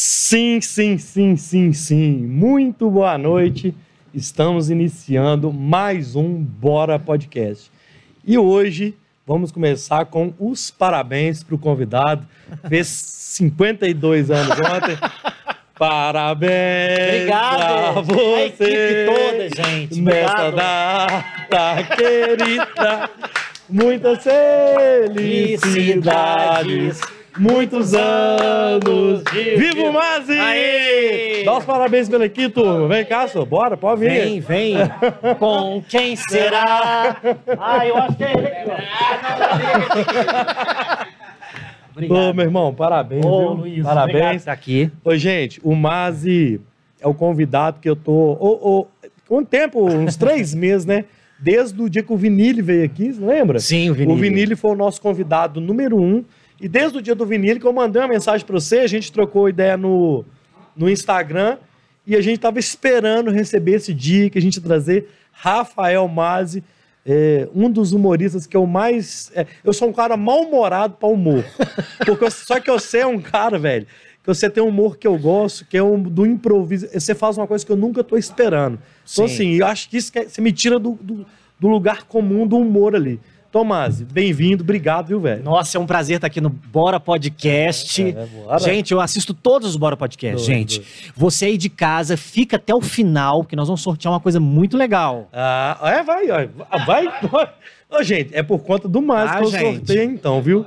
Sim, sim, sim, sim, sim. Muito boa noite. Estamos iniciando mais um Bora Podcast. E hoje vamos começar com os parabéns para o convidado. Fez 52 anos ontem. Parabéns Obrigado. pra você. A equipe toda, gente. Nessa Obrigado. data querida. Muitas felicidades. Felicidades. Muitos anos. de Viva o. Mazi! Aê! Dá os parabéns pela aqui, turma. Vem cá, só. Bora, pode vir. Vem, vem. Com quem será? Ah, eu acho que é ele aqui, ó. Ô, Obrigado. meu irmão, parabéns. Ô, viu? Luiz, obrigado parabéns. estar aqui. Ô, gente, o Mazi é o convidado que eu tô. Ô, ô, um tempo, uns três meses, né? Desde o dia que o Vinile veio aqui, lembra? Sim, o O Vinícius. Vinile foi o nosso convidado número um. E desde o dia do Vinile que eu mandei uma mensagem para você, a gente trocou ideia no, no Instagram e a gente tava esperando receber esse dia que a gente trazer Rafael Mazzi, é, um dos humoristas que eu mais. é, eu sou um cara mal-humorado para humor. Porque eu- só que você é um cara, velho, que você tem um humor que eu gosto, que é um do improviso. Você faz uma coisa que eu nunca tô esperando. Então, Sim. assim, eu acho que isso que é- você me tira do, do, do lugar comum do humor ali. Tomás, bem-vindo, obrigado, viu, velho? Nossa, é um prazer estar aqui no Bora Podcast. É, é, bora. Gente, eu assisto todos os Bora Podcast, gente. Você aí de casa, fica até o final, que nós vamos sortear uma coisa muito legal. Ah, é, vai, ó, vai. vai. Ô, gente, é por conta do mais Ah, que eu gente. sorteio, então, viu?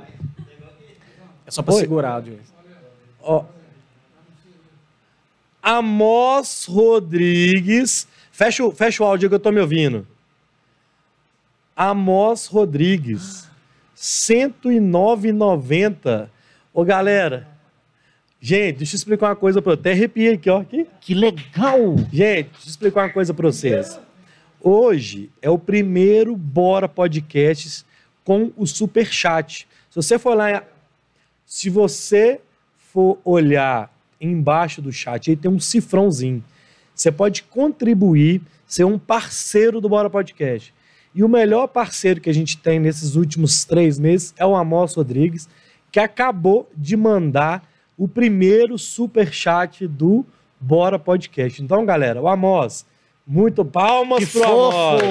É só pra Oi. segurar, Diogo. Ó. Amos Rodrigues. Fecha, o- fecha o áudio que eu tô me ouvindo. Amos Rodrigues. 109,90. Ô, galera. Gente, deixa eu explicar uma coisa eu até arrepiar aqui, ó. Aqui. Que legal! Gente, deixa eu explicar uma coisa pra vocês. Hoje é o primeiro Bora Podcasts com o Super Chat. Se você for lá, se você for olhar embaixo do chat, aí tem um cifrãozinho. Você pode contribuir, ser um parceiro do Bora Podcast. E o melhor parceiro que a gente tem nesses últimos três meses é o Amos Rodrigues, que acabou de mandar o primeiro super chat do Bora Podcast. Então, galera, o Amos, muito palmas Que pro Amos.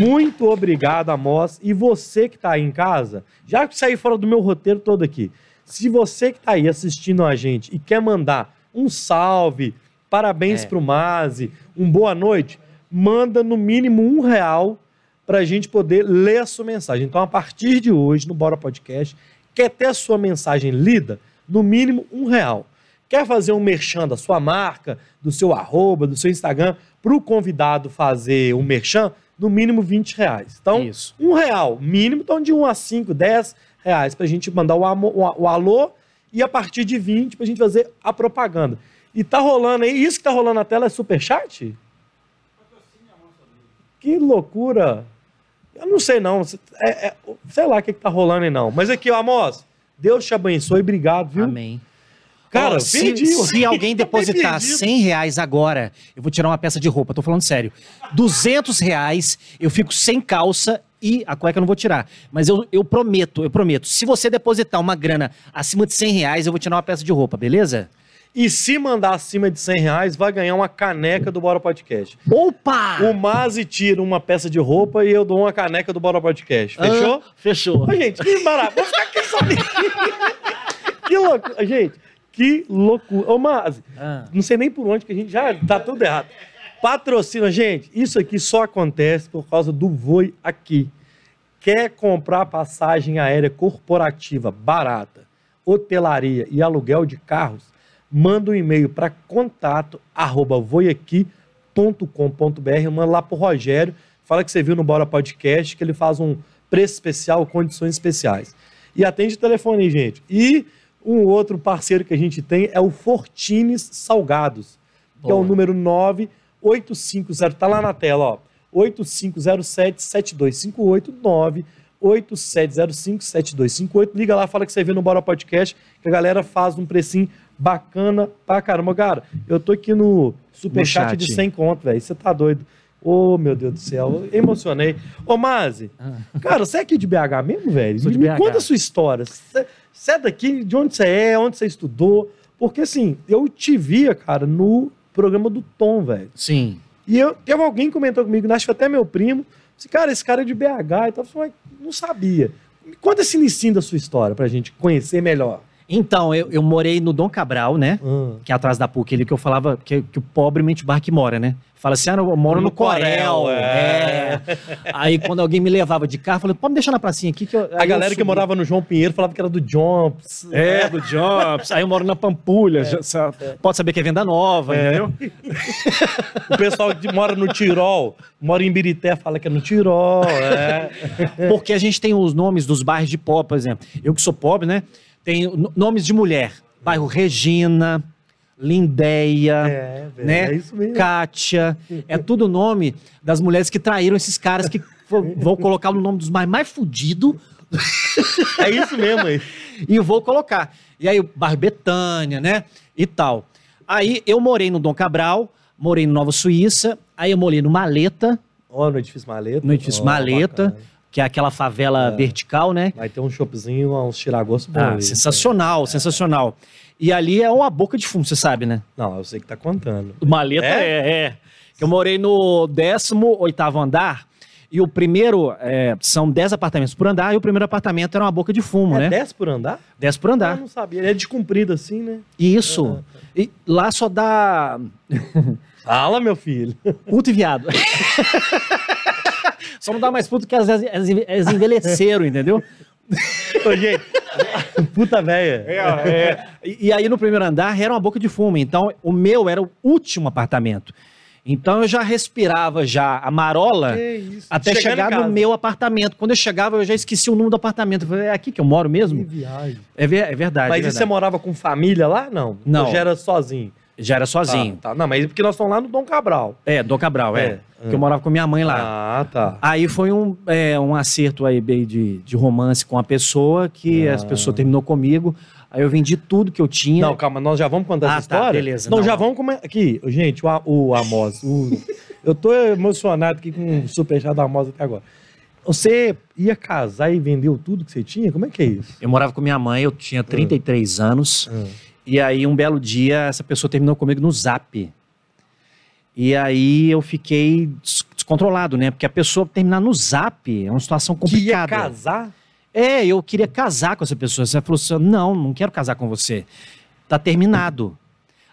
Muito obrigado, Amos. E você que está aí em casa, já que saí fora do meu roteiro todo aqui, se você que está aí assistindo a gente e quer mandar um salve, parabéns É. pro Mazi, um boa noite, manda no mínimo um real para a gente poder ler a sua mensagem. Então, a partir de hoje, no Bora Podcast, quer ter a sua mensagem lida, no mínimo um real. Quer fazer um merchan da sua marca, do seu arroba, do seu Instagram, para o convidado fazer um merchan, no mínimo 20 reais. Então, Isso. um real, mínimo, então de 1 a 5, 10 reais, para a gente mandar o, o, o alô e a partir de 20 para a gente fazer a propaganda. E tá rolando aí, isso que tá rolando na tela é superchat? Que loucura! Eu não sei não, é, é- sei lá o que, que tá rolando aí não. Mas aqui, ó, Amos, Deus te abençoe, obrigado, viu? Amém. Cara, Ó, se, se alguém depositar perdido. 100 reais agora, eu vou tirar uma peça de roupa, tô falando sério. 200 reais, eu fico sem calça e a cueca eu não vou tirar. Mas eu, eu prometo, eu prometo, se você depositar uma grana acima de 100 reais, eu vou tirar uma peça de roupa, beleza? E se mandar acima de 100 reais, vai ganhar uma caneca do Bora Podcast. Opa! O Mazi tira uma peça de roupa e eu dou uma caneca do Bora Podcast. Fechou? Ah, fechou. Ô, gente, que barato. Vou ficar aqui sozinho. que loucura. Gente, que loucura. Ô, Mazi, Ah. não sei nem por onde que a gente já tá tudo errado. Patrocina, gente. Isso aqui só acontece por causa do Voi aqui. Quer comprar passagem aérea corporativa barata, hotelaria e aluguel de carros? Manda um e-mail para contato arroba voiaqui.com.br, manda lá pro Rogério, fala que você viu no Bora Podcast, que ele faz um preço especial, condições especiais. E atende o telefone aí, gente. E um outro parceiro que a gente tem é o Fortines Salgados, que é o número 9850, tá lá na tela, ó. 8507-7258, 98705-7258. Liga lá, fala que você viu no Bora Podcast, que a galera faz um precinho bacana pra caramba. Cara, eu tô aqui no superchat de chat. 100 conto, velho. Você tá doido. Ô, meu Deus do céu, eu emocionei. Ô, Mazi, cara, você é aqui de BH mesmo, velho? Me BH. conta a sua história. Você é daqui? De onde você é? Onde você estudou? Porque assim, eu te via, cara, no programa do Tom, velho. Sim. E eu, teve alguém que comentou comigo, acho que até meu primo, disse, cara, esse cara é de BH e tal. Eu falei, não sabia. Me Conta esse início da sua história pra gente conhecer melhor. Então, eu, eu morei no Dom Cabral, né? Hum. Que é atrás da PUC, ali que eu falava que, que o pobre mente bar que mora, né? Fala assim, ah, eu moro no, No Corel. Corel, é. Aí quando alguém me levava de carro, eu falei, pode me deixar na pracinha aqui que eu. A galera eu que morava no João Pinheiro falava que era do Jumps. É, do Jobs. Aí eu moro na Pampulha. já sa- Pode saber que é venda nova, É. entendeu? O pessoal que mora no Tirol, mora em Birité, fala que é no Tirol. É. Porque a gente tem os nomes dos bairros de pobre, por exemplo. Eu que sou pobre, né? N- nomes de mulher. Bairro Regina, Lindeia, É, velho, né? é isso mesmo. Kátia. É tudo nome das mulheres que traíram esses caras que vou, vou colocar o nome dos mais, mais fudidos É isso mesmo aí. e vou colocar. E aí, o bairro Betânia, né? E tal. Aí eu morei no Dom Cabral, morei no Nova Suíça, aí eu morei no Maleta, Ó, no edifício Maleta. no edifício Ó, Maleta, bacana. Que é aquela favela vertical, né? Vai ter um shopzinho, uns tiragostos bons. Ah, aí. sensacional, sensacional. E ali é uma boca de fumo, você sabe, né? Não, eu sei que tá contando. Maleta É? é, é. Eu morei no 18º andar e o primeiro, é, são 10 apartamentos por andar e o primeiro apartamento era uma boca de fumo, é né? 10 por andar? 10 por Ah, andar. não sabia. Ele é descomprido assim, né? Isso. E lá só dá Fala, meu filho. puto e viado. só não dá mais puto que as, as, as envelheceram, entendeu? Ô, gente, puta velha. É, E, e aí no primeiro andar era uma boca de fumo. Então o meu era o último apartamento. Então eu já respirava já a marola até Chegando chegar no meu apartamento. Quando eu chegava eu já esqueci o número do apartamento. Eu falei, é aqui que eu moro mesmo? É, é verdade. Mas é e você verdade. morava com família lá? Não. Não. Ou já era sozinho? Já era sozinho. Tá, tá. Não, mas porque nós estamos lá no Dom Cabral. É, Dom Cabral, é. É, Que eu morava com minha mãe lá. Ah, tá. Aí foi um, é, um acerto aí bem de, de romance com a pessoa, que Ah. essa pessoa terminou comigo. Aí eu vendi tudo que eu tinha. Não, calma, nós já vamos contar Ah, essa tá, história? beleza. Não, Não, já não. vamos começar. Aqui, gente, o, o Amos. o- eu tô emocionado aqui com o superchat da Amos até agora. Você ia casar e vendeu tudo que você tinha? Como é que é isso? Eu morava com minha mãe, eu tinha 33 anos. Ah. E aí, um belo dia, essa pessoa terminou comigo no zap. E aí eu fiquei des- descontrolado, né? Porque a pessoa terminar no zap é uma situação Que ia complicada. casar? É, eu queria casar com essa pessoa. Você falou assim: não, não quero casar com você. Tá terminado.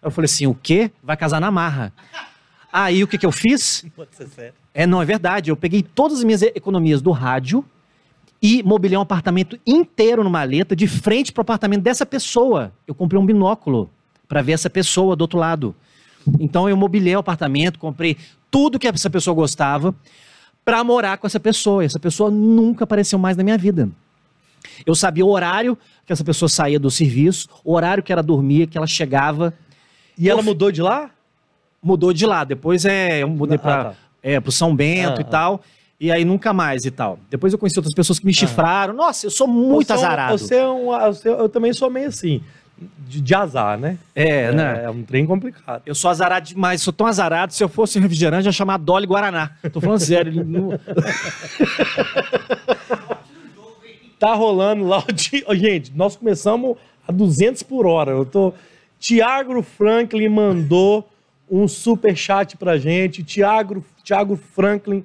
Eu falei assim: o quê? Vai casar na marra. Aí o que, que eu fiz? Pode ser sério. É, não, é verdade. Eu peguei todas as minhas economias do rádio e mobilei um apartamento inteiro numa maleta de frente pro apartamento dessa pessoa. Eu comprei um binóculo para ver essa pessoa do outro lado. Então eu mobilei o apartamento, comprei tudo que essa pessoa gostava para morar com essa pessoa. E essa pessoa nunca apareceu mais na minha vida. Eu sabia o horário que essa pessoa saía do serviço, o horário que ela dormia, que ela chegava. E ela Eu- mudou de lá? Mudou de lá. Depois é, eu mudei Ah, para tá. é, pro São Bento Ah, e tal. E aí nunca mais e tal. Depois eu conheci outras pessoas que me chifraram. Nossa, eu sou muito Você é azarado. Você é um, você- eu também sou meio assim, de, de azar, né? É, né? É um trem complicado. Eu sou azarado demais, sou tão azarado. Se eu fosse um refrigerante, eu ia chamar Dolly Guaraná. Tô falando sério. não- Tá rolando lá o di- Ô, Gente, nós começamos a 200 por hora. Eu tô... Tiago Franklin mandou um super chat pra gente. Tiago, Tiago Franklin.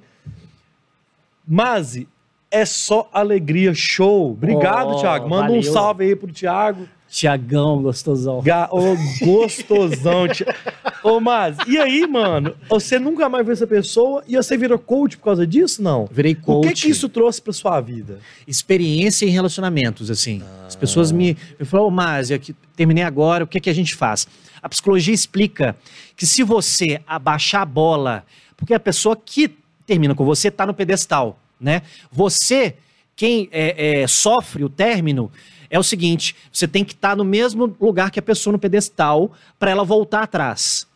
Mazi, é só alegria, show. Obrigado, Oh, Tiago. Manda um valeu. salve aí pro Tiago. Tiagão, gostosão. Ga... Ô, gostosão. Ô, Mazi, e aí, mano? Você nunca mais viu essa pessoa e você virou coach por causa disso, não? Virei O coach. que que isso trouxe pra sua vida? experiência em relacionamentos, assim. As pessoas me, me falam, ô Márcia, que terminei agora, o que, que a gente faz? A psicologia explica que se você abaixar a bola, porque a pessoa que termina com você está no pedestal, né? Você, quem é, é, sofre o término, é o seguinte, você tem que estar no mesmo lugar que a pessoa no pedestal para ela voltar atrás.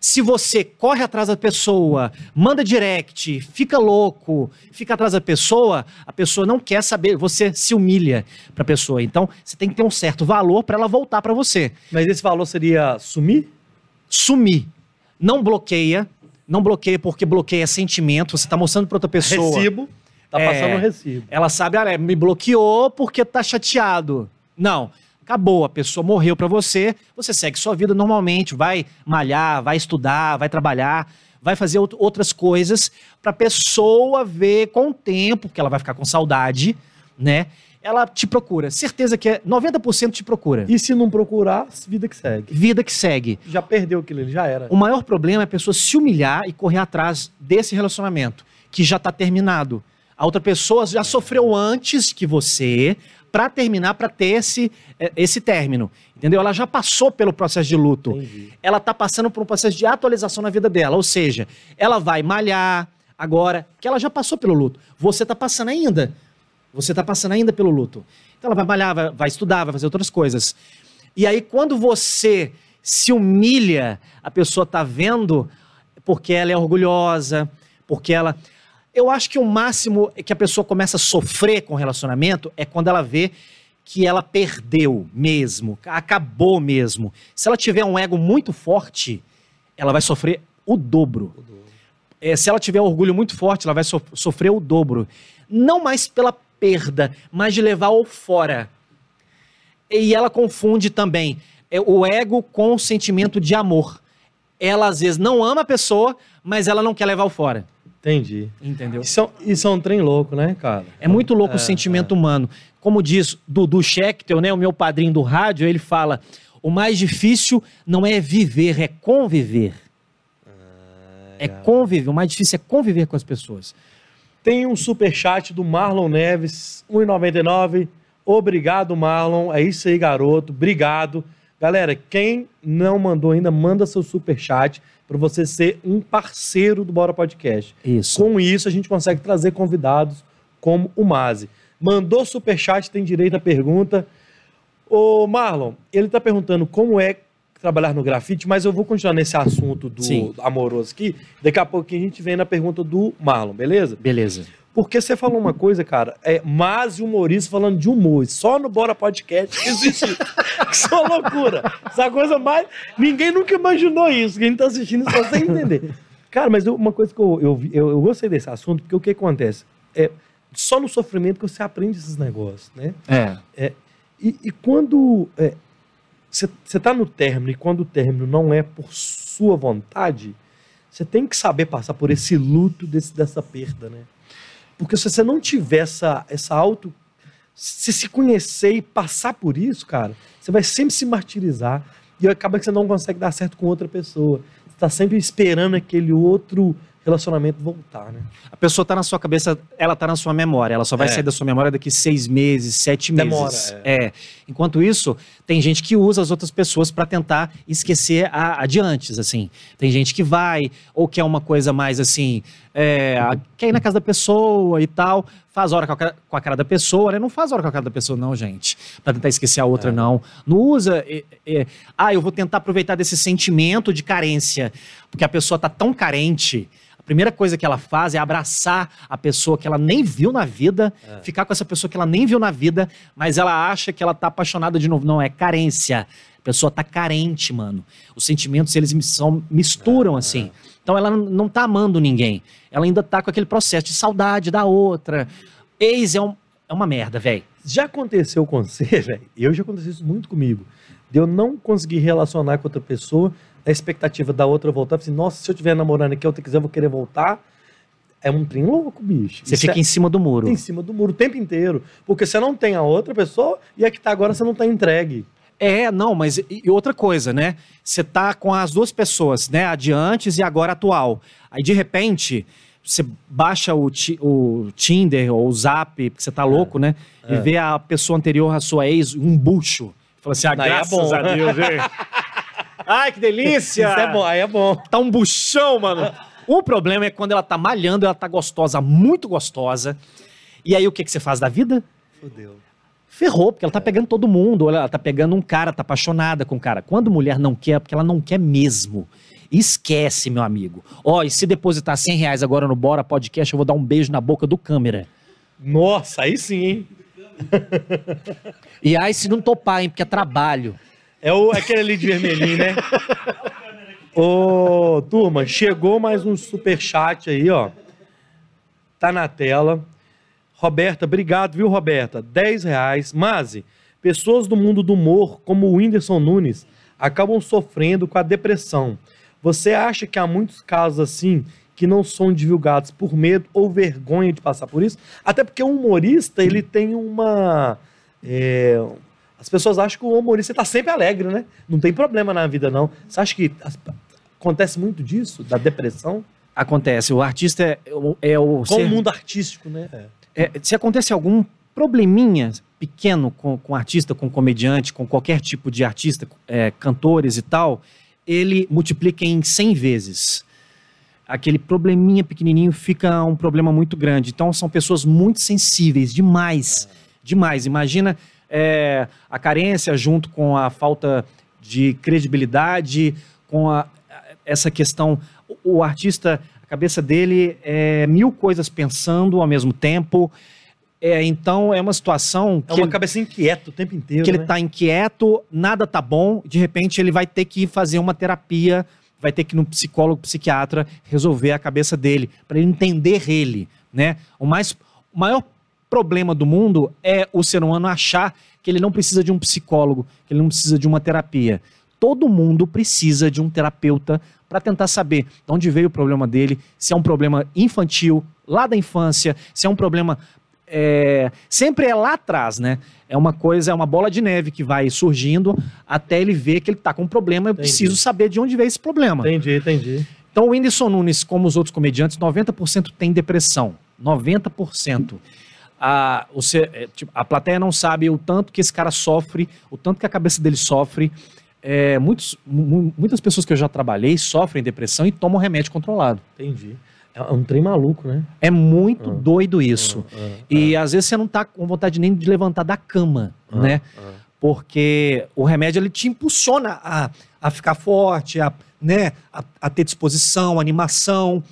Se você corre atrás da pessoa, manda direct, fica louco, fica atrás da pessoa, a pessoa não quer saber, você se humilha para a pessoa. Então, você tem que ter um certo valor para ela voltar para você. Mas esse valor seria sumir? Sumir. Não bloqueia, não bloqueia porque bloqueia sentimento, você está mostrando para outra pessoa. Recibo. Tá É. passando um recibo. Ela sabe, ah, me bloqueou porque tá chateado. Não. Acabou, a pessoa morreu pra você, você segue sua vida normalmente, vai malhar, vai estudar, vai trabalhar, vai fazer out- outras coisas pra pessoa ver com o tempo, porque ela vai ficar com saudade, né? Ela te procura. Certeza que é 90% te procura. E se não procurar, vida que segue. Vida que segue. Já perdeu aquilo, ali, já era. O maior problema é a pessoa se humilhar e correr atrás desse relacionamento, que já está terminado. A outra pessoa já sofreu antes que você para terminar, para ter esse, eh, esse término. Entendeu? Ela já passou pelo processo de luto. Entendi. Ela está passando por um processo de atualização na vida dela. Ou seja, ela vai malhar agora, que ela já passou pelo luto. Você está passando ainda. Você está passando ainda pelo luto. Então ela vai malhar, vai, vai estudar, vai fazer outras coisas. E aí, quando você se humilha, a pessoa tá vendo porque ela é orgulhosa, porque ela. Eu acho que o máximo que a pessoa começa a sofrer com o relacionamento é quando ela vê que ela perdeu mesmo, acabou mesmo. Se ela tiver um ego muito forte, ela vai sofrer o dobro. É, se ela tiver orgulho muito forte, ela vai so- sofrer o dobro. Não mais pela perda, mas de levar ao fora. E ela confunde também é, o ego com o sentimento de amor. Ela às vezes não ama a pessoa, mas ela não quer levar ao fora. Entendi. Entendeu? Isso é, um- isso é um trem louco, né, cara? É muito louco É, o sentimento humano. Como diz Dudu Schechter, né, o meu padrinho do rádio, ele fala: o mais difícil não é viver, é conviver. É conviver. O mais difícil é conviver com as pessoas. Tem um superchat do Marlon Neves, 1,99. Obrigado, Marlon. É isso aí, garoto. Obrigado. Galera, quem não mandou ainda, manda seu superchat para você ser um parceiro do Bora Podcast. Isso. Com isso, a gente consegue trazer convidados como o Mazi. Mandou superchat, tem direito à pergunta. Ô, Marlon, ele tá perguntando como é trabalhar no grafite, mas eu vou continuar nesse assunto do Sim. amoroso aqui. Daqui a pouco a gente vem na pergunta do Marlon, beleza? Beleza. Porque você falou uma coisa, cara, é Mazi humorista falando de humor. Só no Bora Podcast que existe isso. Isso é loucura. Essa coisa mais. Ninguém nunca imaginou isso. Quem tá assistindo só sem entender. Cara, mas eu- uma coisa que eu, eu, eu, eu gostei desse assunto, porque o que acontece? É só no sofrimento que você aprende esses negócios, né? É. E, e quando é, você está no término e quando o término não é por sua vontade, você tem que saber passar por esse luto desse, dessa perda, né? Porque se você não tiver essa, essa auto. Se se conhecer e passar por isso, cara, você vai sempre se martirizar e acaba que você não consegue dar certo com outra pessoa. Você está sempre esperando aquele outro relacionamento voltar, né? A pessoa tá na sua cabeça, ela tá na sua memória. Ela só vai É. sair da sua memória daqui seis meses, sete meses. Demora, É. Enquanto isso, tem gente que usa as outras pessoas para tentar esquecer a, adiantes, assim. Tem gente que vai, ou quer uma coisa mais assim, é, a- quer ir na casa da pessoa e tal, faz hora com a, cara- com a cara da pessoa, né? Não faz hora com a cara da pessoa, não, gente. Pra tentar esquecer a outra, É. não. Não usa. é, é, ah, eu vou tentar aproveitar desse sentimento de carência, porque a pessoa tá tão carente. A primeira coisa que ela faz é abraçar a pessoa que ela nem viu na vida, É. ficar com essa pessoa que ela nem viu na vida, mas ela acha que ela tá apaixonada de novo. Não, é carência. A pessoa tá carente, mano. Os sentimentos, eles são, misturam, assim. Então ela não, tá amando ninguém. Ela ainda tá com aquele processo de saudade da outra. Ex é, um- é uma merda, velho. Já aconteceu com você, velho? Eu já aconteceu isso muito comigo. De eu não conseguir relacionar com outra pessoa, na expectativa da outra voltar. Assim, Nossa, se eu estiver namorando aqui, outra quiser, eu vou querer voltar. É um trem louco, bicho. Você Isso fica é em cima do muro. em cima do muro o tempo inteiro. Porque você não tem a outra pessoa e a que tá agora você não tá entregue. É, não, mas e e outra coisa, né? Você tá com as duas pessoas, né? A de antes e agora atual. Aí, de repente, você baixa o, o Tinder ou o Zap, porque você tá louco, né? E É. vê a pessoa anterior, a sua ex, um bucho. Fala assim, ah, é graças bom. a Deus, hein? Ai, que delícia! Isso é bom, aí é bom. Tá um buchão, mano. O problema é quando ela tá malhando, ela tá gostosa, muito gostosa. E aí, o que, que você faz da vida? Fudeu. Ferrou, porque ela tá pegando todo mundo, ela tá pegando um cara, tá apaixonada com o cara. Quando mulher não quer, é porque ela não quer mesmo. Esquece, meu amigo. Ó, e se depositar 100 reais agora no Bora Podcast, eu vou dar um beijo na boca do câmera. Nossa, aí sim, hein? E aí, se não topar, hein, porque é trabalho. É o, aquele ali de vermelhinho, né? Ô, turma, chegou mais um superchat aí, ó. Tá na tela. Roberta, obrigado, viu, Roberta? 10 reais. Mazi, Pessoas do mundo do humor, como o Whindersson Nunes, acabam sofrendo com a depressão. Você acha que há muitos casos assim que não são divulgados por medo ou vergonha de passar por isso? Até porque o humorista, ele tem uma. é, as pessoas acham que o humorista está sempre alegre, né? Não tem problema na vida, não. Você acha que acontece muito disso, da depressão? Acontece, o artista é, o- é o... Com ser- o mundo artístico, né? é, se acontece algum probleminha pequeno com, com artista, com comediante, com qualquer tipo de artista, é, cantores e tal, ele multiplica em 100 vezes. Aquele probleminha pequenininho fica um problema muito grande. Então são pessoas muito sensíveis, demais, demais. Imagina é, a carência junto com a falta de credibilidade, com a- essa questão. O, o artista, a cabeça dele é mil coisas pensando ao mesmo tempo. É, então é uma situação É uma ele, cabeça inquieta o tempo inteiro. que ele né? tá inquieto, nada tá bom, de repente ele vai ter que fazer uma terapia, vai ter que ir no psicólogo, psiquiatra, resolver a cabeça dele, para ele entender ele, né? O mais o maior problema do mundo é o ser humano achar que ele não precisa de um psicólogo, que ele não precisa de uma terapia. Todo mundo precisa de um terapeuta para tentar saber de onde veio o problema dele, se é um problema infantil, lá da infância, se é um problema é, sempre é lá atrás, né? É uma coisa, é uma bola de neve que vai surgindo até ele ver que ele tá com um problema. Eu Entendi. preciso saber de onde veio esse problema. Entendi, entendi. Então, o Whindersson Nunes, como os outros comediantes, 90% tem depressão. 90%. A, é, tipo, a plateia não sabe o tanto que esse cara sofre, o tanto que a cabeça dele sofre. É, muitos, mu- muitas pessoas que eu já trabalhei sofrem depressão e tomam remédio controlado. Entendi. É um trem maluco, né? É muito Ah. doido isso. Ah, E às vezes você não tá com vontade nem de levantar da cama, ah, né? ah. Porque o remédio ele te impulsiona a, a ficar forte, a, né? a, a ter disposição, animação,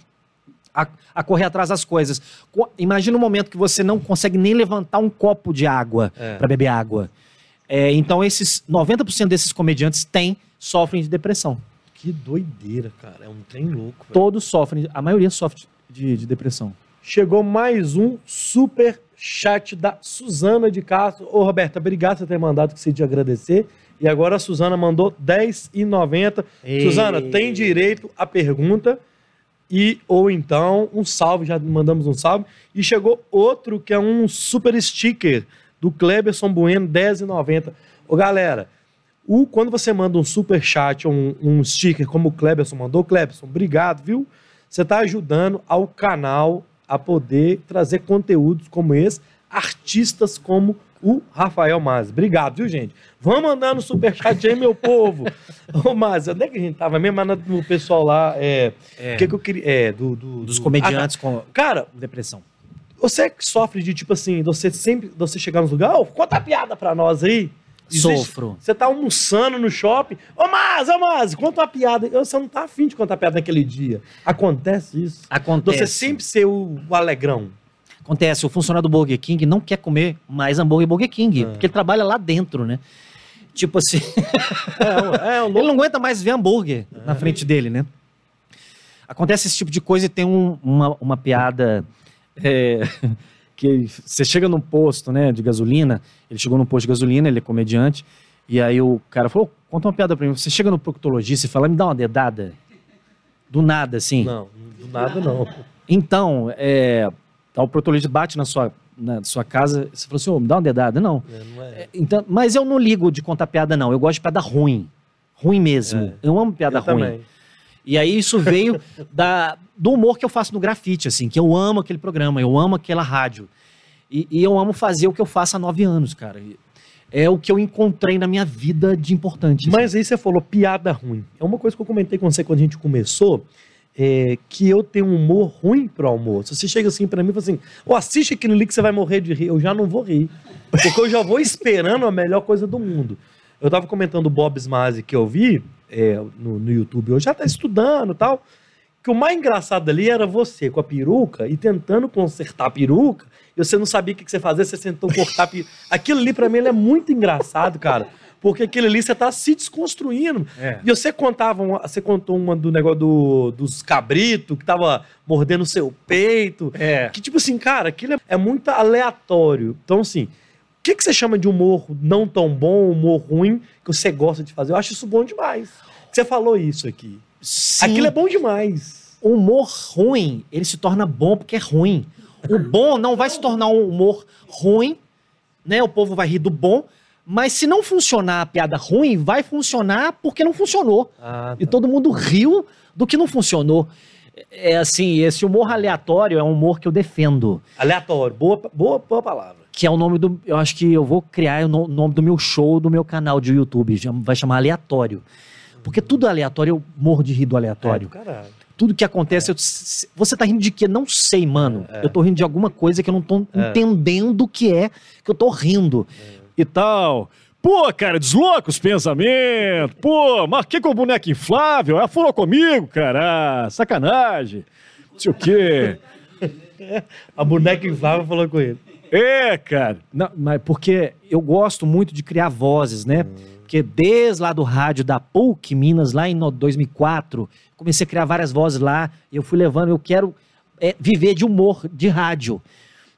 a, a correr atrás das coisas. Co- Imagina um momento que você não consegue nem levantar um copo de água É. para beber água. É, então, esses 90% desses comediantes têm, sofrem de depressão. Que doideira, cara. É um trem louco. velho. Todos sofrem, a maioria sofre de, de depressão. Chegou mais um super chat da Suzana de Castro. Ô, Roberta, obrigado por ter mandado que você de agradecer. E agora a Suzana mandou R$10,90. Suzana, tem direito à pergunta e ou então um salve, já mandamos um salve. E chegou outro que é um super sticker do Kleberson Bueno, R$10,90. Ô, galera, o, quando você manda um super chat ou um, um sticker como o Kleberson mandou, Kleberson, obrigado, viu? Você está ajudando ao canal a poder trazer conteúdos como esse, artistas como o Rafael Mas. Obrigado, viu, gente? Vamos mandando superchat aí, meu povo. Ô, Mas, onde é que a gente tava mesmo? Mas no pessoal lá, é... O que, que eu queria... É, do... do- Dos do- comediantes com Ah, tá. Cara, depressão. Você que sofre de, tipo assim, você sempre... Você chegar nos lugares, ô, conta a piada pra nós aí. Existe- Sofro. Você tá almoçando no shopping. Ô, Mas, ô, Mas, conta uma piada. Você não tá afim de contar piada naquele dia. Acontece isso. Acontece. Você sempre ser o, o alegrão. Acontece, o funcionário do Burger King não quer comer mais hambúrguer Burger King, É. porque ele trabalha lá dentro, né? Tipo assim, É, é, o ele louco. não aguenta mais ver hambúrguer na frente dele, né? Acontece esse tipo de coisa e tem um- uma, uma piada é, que você chega num posto, né, de gasolina, ele chegou num posto de gasolina, ele é comediante, e aí o cara falou, conta uma piada pra mim, você chega no proctologista e fala, me dá uma dedada, do nada, assim. Não, do nada não. Então, é, tá, o proctologista bate na sua, na sua casa, você falou assim, ô, me dá uma dedada. Não. É, não é. É, Então, mas eu não ligo de contar piada, não. Eu gosto de piada ruim. Ruim mesmo. É. Eu amo piada Eu ruim. também. E aí isso veio da, do humor que eu faço no grafite, assim, que eu amo aquele programa, eu amo aquela rádio. E, e eu amo fazer o que eu faço há nove anos, cara. É o que eu encontrei na minha vida de importante. assim. Mas aí você falou piada ruim. É uma coisa que eu comentei com você quando a gente começou, é, que eu tenho um humor ruim pro almoço. Você chega assim pra mim e fala assim, ô, assiste aquilo ali que você vai morrer de rir. Eu já não vou rir. Porque eu já vou esperando a melhor coisa do mundo. Eu tava comentando o Bob Smazzi que eu vi é, no, no YouTube hoje, já tá estudando e tal, que o mais engraçado ali era você com a peruca e tentando consertar a peruca, e você não sabia o que que você fazia, você tentou cortar a peruca. Aquilo ali pra mim é muito engraçado, cara. Porque aquilo ali você tá se desconstruindo. É. E você contava, uma- você contou uma do negócio do- dos cabritos que tava mordendo o seu peito. É. Que tipo assim, cara, aquilo é, é muito aleatório. Então, assim, que, que você chama de humor não tão bom, humor ruim, que você gosta de fazer? Eu acho isso bom demais. Você falou isso aqui. Sim. Aquilo é bom demais. O humor ruim, ele se torna bom porque é ruim. O bom não vai se tornar um humor ruim, né? O povo vai rir do bom, mas se não funcionar a piada ruim, vai funcionar porque não funcionou. Ah, E todo mundo riu do que não funcionou. É assim, esse humor aleatório é um humor que eu defendo. Aleatório. Boa, boa, boa palavra. Que é o nome do. Eu acho que eu vou criar o no- nome do meu show, do meu canal de YouTube. Vai chamar aleatório. Porque tudo é aleatório, eu morro de rir do aleatório. É. Tudo que acontece, eu- se- você tá rindo de quê? Não sei, mano. Eu tô rindo de alguma coisa que eu não tô É. entendendo o que é que eu tô rindo. e tal. Pô, cara, desloca os pensamentos. Pô, marquei com o boneco inflável. Ela falou comigo, cara. Ah, sacanagem. Não sei o quê. A boneca inflável falou com ele. É, cara. Não, mas porque eu gosto muito de criar vozes, né? Porque desde lá do rádio da PUC Minas, lá em no- 2004, comecei a criar várias vozes lá. Eu fui levando, eu quero é, viver de humor de rádio.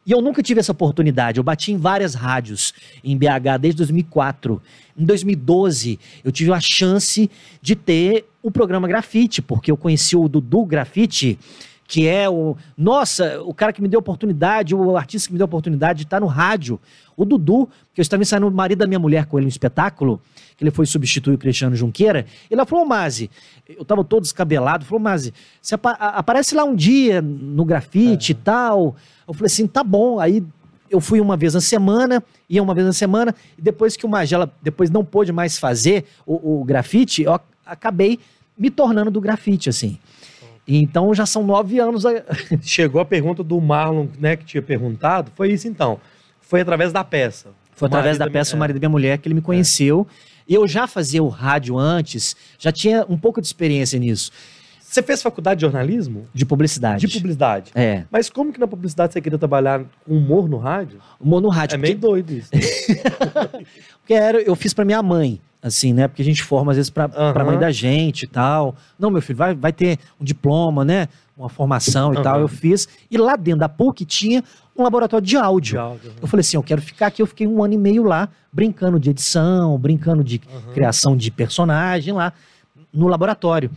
E eu nunca tive essa oportunidade. Eu bati em várias rádios em BH desde 2004. Em 2012, eu tive a chance de ter o programa Grafite, porque eu conheci o Dudu Grafite, que é o. Nossa, o cara que me deu oportunidade, o artista que me deu oportunidade de estar no rádio. O Dudu, que eu estava ensaiando o marido da minha mulher com ele no espetáculo, que ele foi substituir o Cristiano Junqueira. Ele falou, "Ô, Mazi, eu tava todo descabelado, falou, Mazi, você apa- aparece lá um dia no grafite e tal. Eu falei assim, tá bom. Aí eu fui uma vez na semana, ia uma vez na semana, e depois que o Magela depois não pôde mais fazer o, o grafite, eu ac- acabei me tornando do grafite, assim. Então já são nove anos. a- Chegou a pergunta do Marlon, né, que tinha perguntado. Foi isso então. Foi através da peça. Foi através da peça O é. Marido da Minha Mulher que ele me conheceu. E eu já fazia o rádio antes, já tinha um pouco de experiência nisso, Você fez faculdade de jornalismo? de publicidade. De publicidade. É, Mas como que na publicidade você queria trabalhar com humor no rádio? humor no rádio. É meio porque- doido isso. Porque era, eu fiz pra minha mãe, assim, né? Porque a gente forma às vezes Aham. pra mãe da gente e tal. Não, meu filho, vai, vai ter um diploma, né? Uma formação e Aham. tal. Eu fiz. E lá dentro da PUC tinha um laboratório de áudio. De áudio, Eu falei assim, eu quero ficar aqui. Eu fiquei um ano e meio lá, brincando de edição, brincando de criação de personagem lá no laboratório.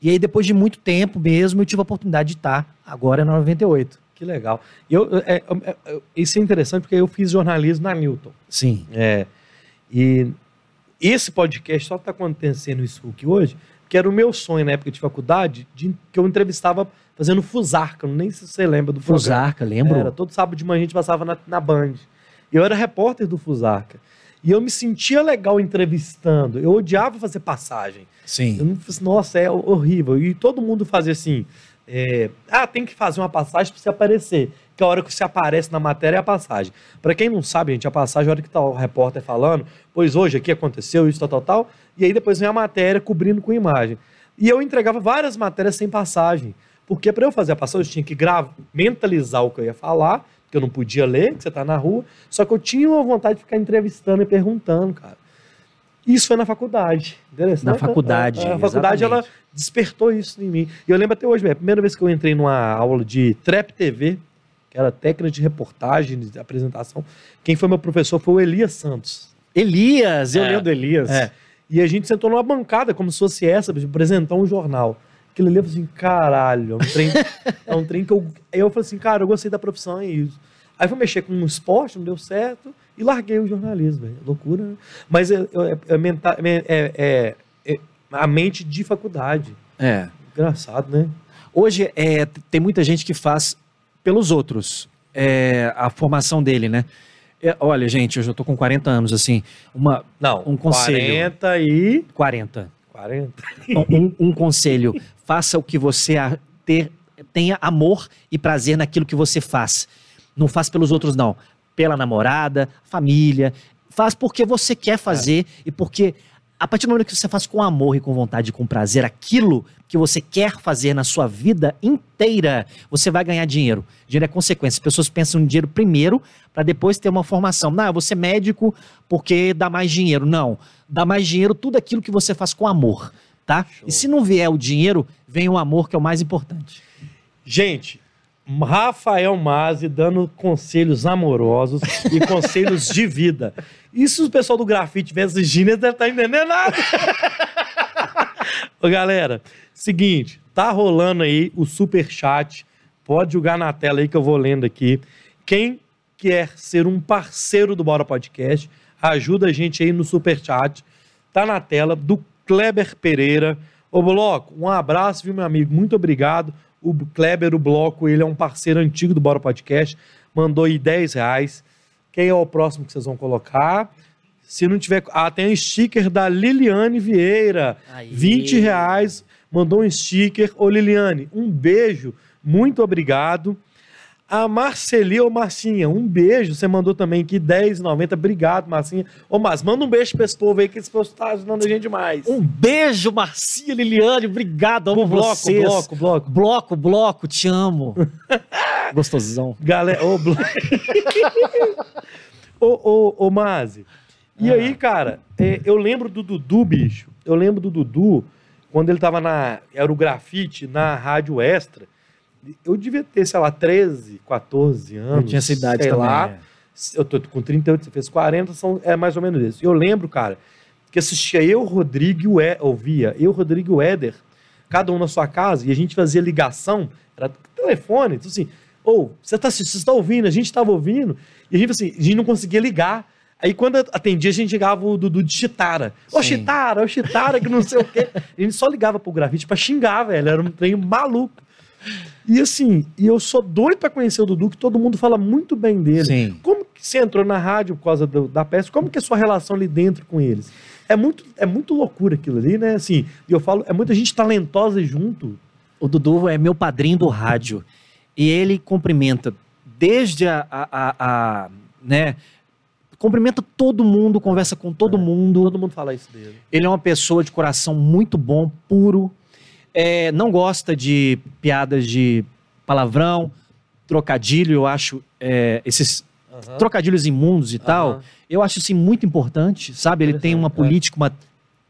E aí, depois de muito tempo mesmo, eu tive a oportunidade de estar agora na 98. Que legal. E Eu, é, é, é, isso é interessante porque eu fiz jornalismo na Newton. Sim. É, e esse podcast só está acontecendo isso aqui hoje, que era o meu sonho na época de faculdade, de, que eu entrevistava fazendo Fusarca, não nem se você lembra do programa. Fusarca, lembro? Era, todo sábado de manhã a gente passava na, na Band. E eu era repórter do Fusarca. E eu me sentia legal entrevistando. Eu odiava fazer passagem. Eu Sim. não fiz, nossa, é horrível. E todo mundo fazia assim: é, ah, tem que fazer uma passagem para você aparecer. Que a hora que você aparece na matéria é a passagem. Para quem não sabe, gente, a passagem é a hora que tá o repórter falando, pois hoje aqui aconteceu isso, tal, tal, tal. E aí depois vem a matéria cobrindo com imagem. E eu entregava várias matérias sem passagem. Porque para eu fazer a passagem, eu tinha que gravar, mentalizar o que eu ia falar, porque eu não podia ler, que você tá na rua. Só que eu tinha uma vontade de ficar entrevistando e perguntando, cara. Isso foi na faculdade. Interessante. Na faculdade, A, a faculdade, ela despertou isso em mim. E eu lembro até hoje, velho, a primeira vez que eu entrei numa aula de Trap TV, que era técnica de reportagem, de apresentação, quem foi meu professor foi o Elias Santos. Elias, eu É. lembro do Elias. É. E a gente sentou numa bancada, como se fosse essa, pra apresentar um jornal. Aquilo ali eu falei assim, caralho, é um trem, é um trem que eu. Aí eu falei assim, cara, eu gostei da profissão, é isso. Aí fui mexer com um esporte, não deu certo, e larguei o jornalismo, velho. Loucura, né? Mas é, é, é é- é- é a mente de faculdade. É. Engraçado, né? Hoje é, tem muita gente que faz pelos outros é, a formação dele, né? É, olha, gente, eu já tô com 40 anos, assim, uma Não, Um conselho. 40 e. 40. 40. Um, um conselho, faça o que você a- ter, tenha amor e prazer naquilo que você faz. Não faz pelos outros, não. Pela namorada, família. Faz porque você quer fazer e porque a partir do momento que você faz com amor e com vontade e com prazer aquilo que você quer fazer na sua vida inteira, você vai ganhar dinheiro. Dinheiro é consequência. As pessoas pensam em dinheiro primeiro para depois ter uma formação. Não, eu vou ser médico porque dá mais dinheiro. Não. Dá mais dinheiro tudo aquilo que você faz com amor, tá? Show. E se não vier o dinheiro, vem o amor que é o mais importante. Gente, Rafael Mazzi dando conselhos amorosos e conselhos de vida. Isso o pessoal do grafite tivesse Gíneas deve estar entendendo nada. Ô, galera, seguinte, tá rolando aí o super chat. Pode jogar na tela aí que eu vou lendo aqui. Quem quer ser um parceiro do Bora Podcast, ajuda a gente aí no super chat. Tá na tela do Kleber Pereira. Ô, Bloco, um abraço, viu, meu amigo? Muito obrigado. O Kleber, o Bloco, ele é um parceiro antigo do Bora Podcast. Mandou aí 10 reais. Quem é o próximo que vocês vão colocar? Se não tiver. Ah, tem um sticker da Liliane Vieira. Aí. 20 reais. Mandou um sticker. Ô, Liliane, um beijo. Muito obrigado. A Marceli, ô Marcinha, um beijo. Você mandou também aqui 10,90. Obrigado, Marcinha. Ô, mas manda um beijo pra esse povo aí, que esse povo tá ajudando a gente demais. Um beijo, Marcia Liliane. Obrigado, amo bloco, vocês. bloco, bloco. Bloco, bloco, te amo. Gostosão. Galera, ô, Blo... ô, ô, ô, Mazi. E Ah. aí, cara, é, eu lembro do Dudu, bicho. Eu lembro do Dudu, quando ele tava na. Era o grafite na Rádio Extra. Eu devia ter, sei lá, 13, 14 anos. Eu tinha essa idade sei também. lá. é. Eu tô com 38, você fez 40, são, é mais ou menos isso. Eu lembro, cara, que assistia eu, Rodrigo e o ouvia, eu, Rodrigo e o Éder, cada um na sua casa, e a gente fazia ligação, era telefone, então assim, ou, você tá, você está ouvindo, a gente estava ouvindo, e a gente assim, a gente não conseguia ligar. Aí quando atendia, a gente ligava o Dudu de Chitara. Ô, Sim. Chitara, ô, Chitara, que não sei o quê. A gente só ligava pro grafite pra xingar, velho. Era um trem maluco. E assim, e eu sou doido pra conhecer o Dudu, que todo mundo fala muito bem dele. Sim. Como que você entrou na rádio por causa do- da peça? Como que é a sua relação ali dentro com eles? É muito, é muito loucura aquilo ali, né? Assim, e eu falo, é muita gente talentosa junto. O Dudu é meu padrinho do rádio. E ele cumprimenta desde a. a- a- a, né, cumprimenta todo mundo, conversa com todo mundo. Todo mundo fala isso dele. Ele é uma pessoa de coração muito bom, puro. É, não gosta de piadas de palavrão, trocadilho. Eu acho é, esses trocadilhos imundos e tal. Aham. Eu acho isso muito importante, sabe? Ele tem uma é. política, uma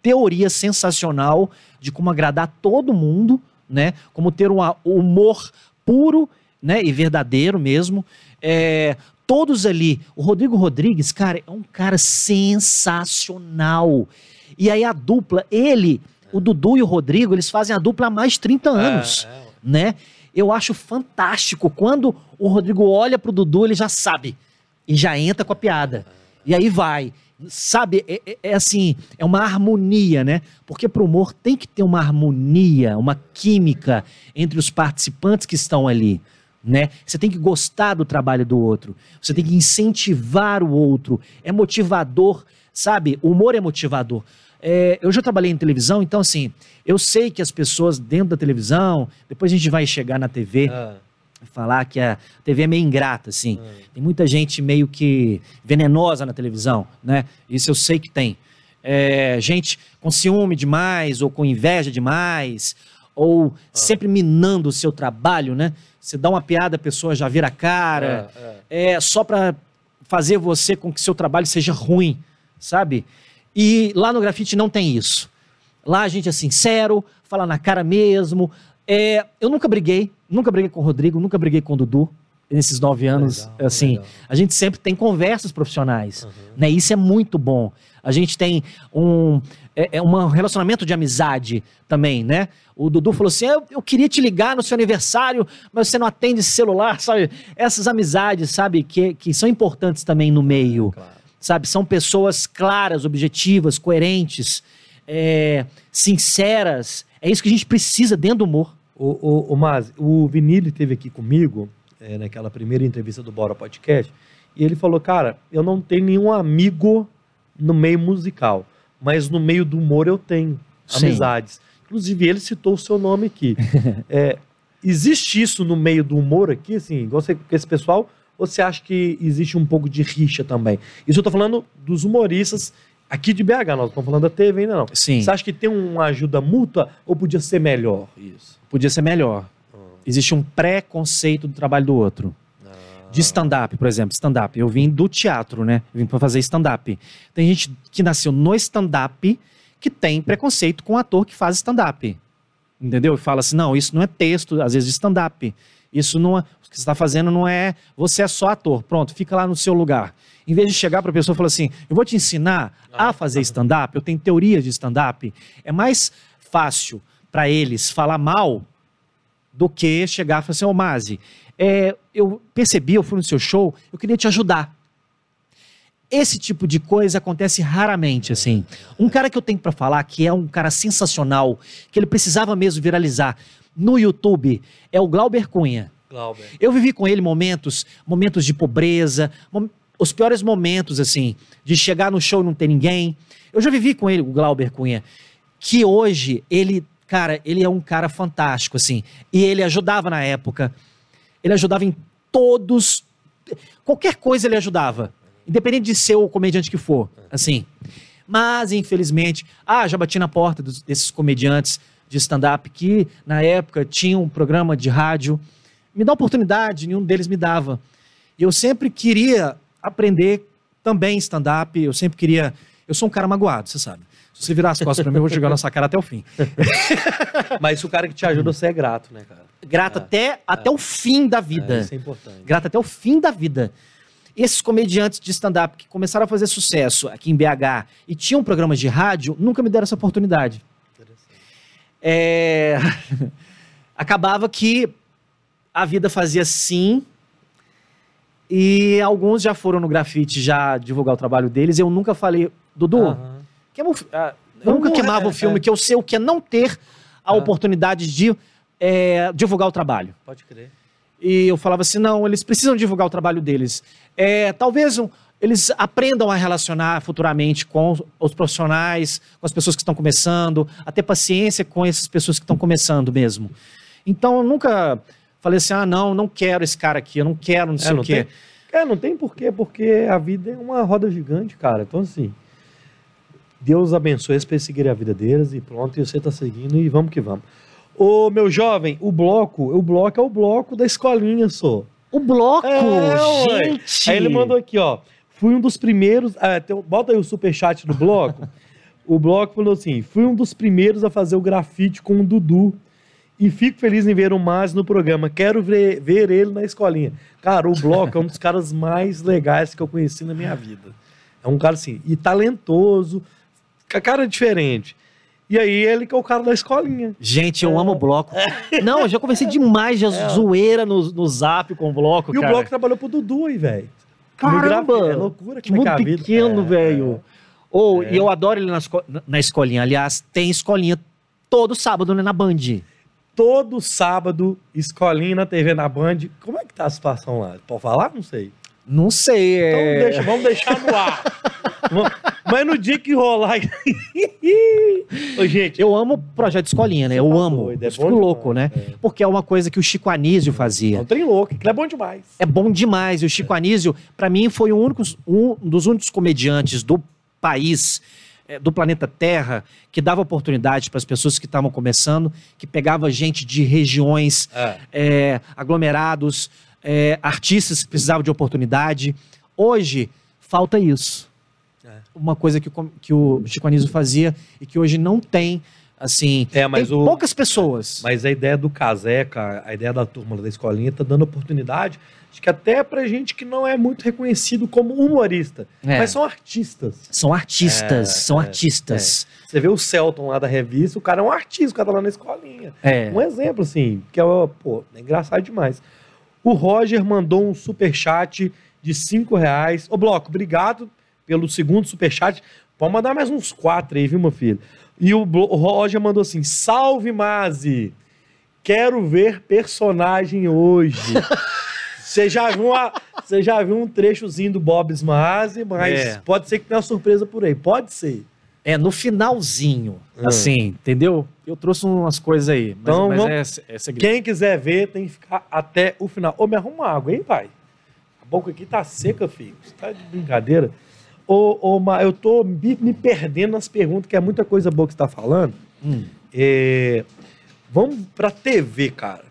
teoria sensacional de como agradar todo mundo, né? Como ter um humor puro, né? E verdadeiro mesmo. É, todos ali. O Rodrigo Rodrigues, cara, é um cara sensacional. E aí a dupla, ele, o Dudu e o Rodrigo, eles fazem a dupla há mais de 30 anos É, é. né? Eu acho fantástico. Quando o Rodrigo olha pro Dudu, ele já sabe. E já entra com a piada. E aí vai. Sabe, é, é- é assim, é uma harmonia, né? Porque pro humor tem que ter uma harmonia, uma química entre os participantes que estão ali, né? Você tem que gostar do trabalho do outro. Você tem que incentivar o outro. É motivador, sabe? O humor é motivador. É, eu já trabalhei em televisão, então assim, eu sei que as pessoas dentro da televisão, depois a gente vai chegar na TV, Ah, falar que a TV é meio ingrata, assim. ah. Tem muita gente meio que venenosa na televisão, né? Isso eu sei que tem. É, gente com ciúme demais, ou com inveja demais, ou sempre minando o seu trabalho, né? Você dá uma piada, a pessoa já vira a cara. Ah, ah. É só pra fazer você com que seu trabalho seja ruim, sabe? E lá no grafite não tem isso. Lá a gente é sincero, fala na cara mesmo. É, eu nunca briguei, nunca briguei com o Rodrigo, nunca briguei com o Dudu nesses nove anos. Legal, assim, legal. a gente sempre tem conversas profissionais, Uhum. né? Isso é muito bom. A gente tem um, é, é um relacionamento de amizade também, né? O Dudu falou assim: eu, eu queria te ligar no seu aniversário, mas você não atende celular, sabe? Essas amizades, sabe, que, que são importantes também no meio Claro. Sabe? São pessoas claras, objetivas, coerentes, é, sinceras. É isso que a gente precisa dentro do humor. O, o, o Maz, o Vinili esteve aqui comigo é, naquela primeira entrevista do Bora Podcast e ele falou, cara, eu não tenho nenhum amigo no meio musical, mas no meio do humor eu tenho Sim. amizades. Inclusive, ele citou o seu nome aqui. É, existe isso no meio do humor aqui, assim, igual você, esse pessoal, ou você acha que existe um pouco de rixa também? Isso eu tô falando dos humoristas aqui de BH, nós não estamos falando da TV ainda não. Sim. Você acha que tem uma ajuda mútua ou podia ser melhor isso? Podia ser melhor. Existe um preconceito do trabalho do outro. De stand-up, por exemplo, stand-up. Eu vim do teatro, né? Eu vim para fazer stand-up. Tem gente que nasceu no stand-up que tem preconceito com o ator que faz stand-up. entendeu? E fala assim, não, isso não é texto, às vezes stand-up. Isso não é, o que você está fazendo não é, você é só ator, pronto, fica lá no seu lugar. Em vez de chegar para a pessoa e falar assim, eu vou te ensinar a fazer stand-up, eu tenho teoria de stand-up, é mais fácil para eles falar mal do que chegar e falar assim, ô Mazi, é, eu percebi, eu fui no seu show, eu queria te ajudar. Esse tipo de coisa acontece raramente, assim. Um cara que eu tenho para falar, que é um cara sensacional, que ele precisava mesmo viralizar no YouTube, é o Glauber Cunha. Glauber. Eu vivi com ele momentos, momentos de pobreza, mom- os piores momentos, assim, de chegar no show e não ter ninguém. Eu já vivi com ele, o Glauber Cunha, que hoje ele, cara, ele é um cara fantástico, assim, e ele ajudava na época. Ele ajudava em todos, qualquer coisa ele ajudava, independente de ser o comediante que for, assim. Mas, infelizmente, ah, já bati na porta dos- desses comediantes de stand-up que, na época, tinham um programa de rádio. Me dá oportunidade, nenhum deles me dava. E eu sempre queria aprender também stand-up, eu sempre queria... Eu sou um cara magoado, você sabe. Se você virar as costas pra mim, eu vou jogar na sua cara até o fim. Mas se o cara que te ajuda, você é grato, né, cara? Grato até, até o fim da vida. É, isso é importante. Grato até o fim da vida. Esses comediantes de stand-up que começaram a fazer sucesso aqui em BH e tinham programas de rádio, nunca me deram essa oportunidade. É, Acabava que a vida fazia assim e alguns já foram no grafite já divulgar o trabalho deles. Eu nunca falei, Dudu, queima ah, eu nunca queimava é, o filme, é. que eu sei o que é não ter a Ah. oportunidade de é, divulgar o trabalho. Pode crer. E eu falava assim: não, eles precisam divulgar o trabalho deles. É, talvez um- eles aprendam a relacionar futuramente com os- profissionais, com as pessoas que estão começando, a ter paciência com essas pessoas que estão começando mesmo. Então eu nunca falei assim: ah, não, não quero esse cara aqui, eu não quero, não sei não o quê. Tem, é, não tem porquê, porque a vida é uma roda gigante, cara. Então, assim, Deus abençoe eles para eles seguirem a vida deles e pronto, e você tá seguindo e vamos que vamos. Ô, meu jovem, o bloco, o bloco é o bloco da escolinha, só. O bloco, É, ué. gente! Aí ele mandou aqui, ó. Fui um dos primeiros. ah, tem bota aí o superchat do bloco. o bloco falou assim: fui um dos primeiros a fazer o grafite com o Dudu. E fico feliz em ver o Maz no programa. Quero ver, ver ele na escolinha. Cara, o bloco é um dos caras mais legais que eu conheci na minha vida. É um cara assim, e talentoso, com a cara diferente. E aí ele que é o cara da escolinha. Gente, eu amo o bloco. Não, eu já conversei demais de zoeira no, no zap com o bloco, É. E o cara. bloco trabalhou pro Dudu aí, velho. Caramba! É loucura Que é mundo é vida. pequeno, É, velho. Ou, E eu adoro ele na, esco- na escolinha. Aliás, tem escolinha todo sábado né, na Band. todo sábado, escolinha na TV na Band. Como é que tá a situação lá? Pode falar? Não sei. Não sei. Então é... deixa, vamos deixar no ar. Mas no dia que rolar. Ô, gente, Eu amo o projeto Escolinha, né? Você Eu tá amo. doido, é eu fico louco, né? é. Porque é uma coisa que o Chico Anísio é fazia. um trem louco, que é bom demais. É bom demais. E o Chico Anísio, pra mim, foi o único, um dos únicos comediantes do país, eh, do planeta Terra, que dava oportunidade para as pessoas que estavam começando, que pegava gente de regiões, eh, aglomerados, eh, artistas que precisavam de oportunidade. Hoje, falta isso. É. Uma coisa que, que o Chico Anísio fazia e que hoje não tem, assim... É, mas tem o- poucas pessoas. Mas a ideia do Caseca, a ideia da turma da escolinha, tá dando oportunidade. Acho que até pra gente que não é muito reconhecido como humorista. É. Mas são artistas. São artistas, É, são é, artistas. Você vê o Celton lá da revista, o cara é um artista, o cara tá lá na escolinha. É. Um exemplo, assim, que é, pô, é engraçado demais. O Roger mandou um superchat de 5 reais. Ô, Bloco, obrigado pelo segundo superchat. Pode mandar mais uns quatro aí, viu, meu filho? E o, o Roger mandou assim: Salve, Mazi! Quero ver personagem hoje. Você já viu uma, você já viu um trechozinho do Bob Smazi, mas É. pode ser que tenha uma surpresa por aí. Pode ser. É, no finalzinho, Ah. assim, entendeu? Eu trouxe umas coisas aí, mas, Então, mas vamos- é, é segredo. Quem quiser ver, tem que ficar até o final. Ô, me arruma uma água, hein, pai? A boca aqui tá seca, filho. Você tá de brincadeira? Ô, ô, Ma, eu tô me, me perdendo nas perguntas, que é muita coisa boa que você tá falando. Hum. É, Vamos pra TV, cara.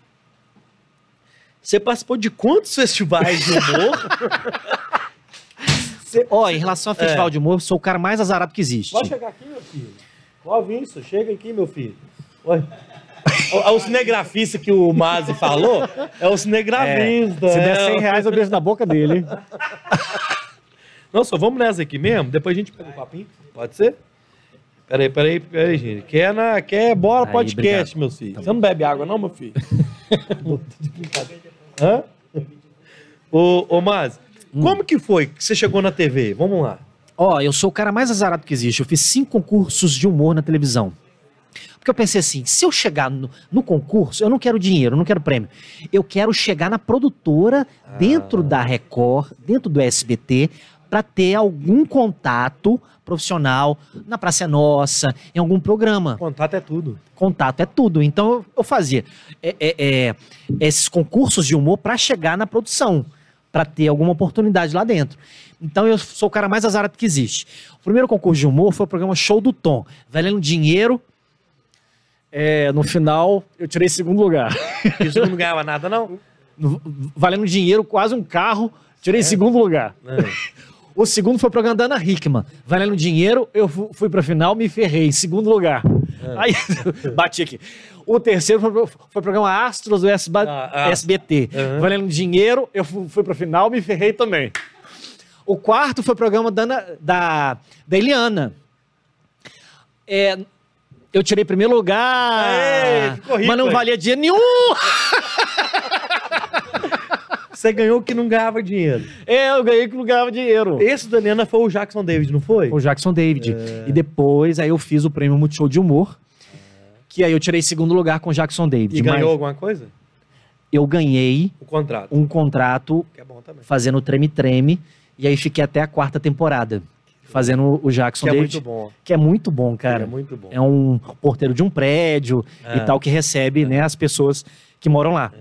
Você participou de quantos festivais de humor? Ó, em relação ao festival de humor, sou o cara mais azarado que existe. Pode chegar aqui, meu filho. Ó, isso, chega aqui, meu filho. Oi. o, o cinegrafista que o Mazi falou é o cinegrafista. Se é. der 100 reais, eu beijo na boca dele. Não, só vamos nessa aqui mesmo? Depois a gente pega o papinho. Pode ser? Peraí, peraí, peraí, gente. Quer, na, quer bora Aí, podcast, obrigado. meu filho. Você não bebe água, não, meu filho? Hã? Ô, ô Mazi, como que foi que você chegou na TV? Vamos lá. Ó, eu sou o cara mais azarado que existe. Eu fiz cinco concursos de humor na televisão. Porque eu pensei assim, se eu chegar no, no concurso, eu não quero dinheiro, eu não quero prêmio. Eu quero chegar na produtora, dentro da Record, dentro do SBT, para ter algum contato profissional na Praça é Nossa, em algum programa. Contato é tudo. Contato é tudo. Então eu, eu fazia é, é, é, esses concursos de humor para chegar na produção, para ter alguma oportunidade lá dentro. Então eu sou o cara mais azarado que existe. O primeiro concurso de humor foi o programa Show do Tom, valendo dinheiro. É, no final, eu tirei segundo lugar. Isso não ganhava nada, não? Valendo dinheiro, quase um carro, tirei segundo lugar. O segundo foi o programa da Ana Hickman. Valendo dinheiro, eu fu- fui pra final, me ferrei, segundo lugar. Aí, bati aqui. O terceiro foi, foi o programa Astros do SB, Ah, ah. SBT. Aham. Valendo dinheiro, eu fu- fui pra final, me ferrei também. O quarto foi o programa da, da, da Eliana. É, eu tirei primeiro lugar, Aê, mas não valia dinheiro nenhum. Você ganhou que não ganhava dinheiro. É, eu ganhei que não ganhava dinheiro. Esse da Liana foi o Jackson David, não foi? o Jackson David. É. E depois aí eu fiz o prêmio Multishow de Humor, que aí eu tirei segundo lugar com o Jackson David. E mas ganhou alguma coisa? eu ganhei O contrato. um contrato Que é bom também. fazendo o Treme Treme, e aí fiquei até a quarta temporada, fazendo o Jackson Que é David. muito bom. Que é muito bom, Cara, cara. é muito bom. É um porteiro de um prédio É. e tal, que recebe né, as pessoas que moram lá.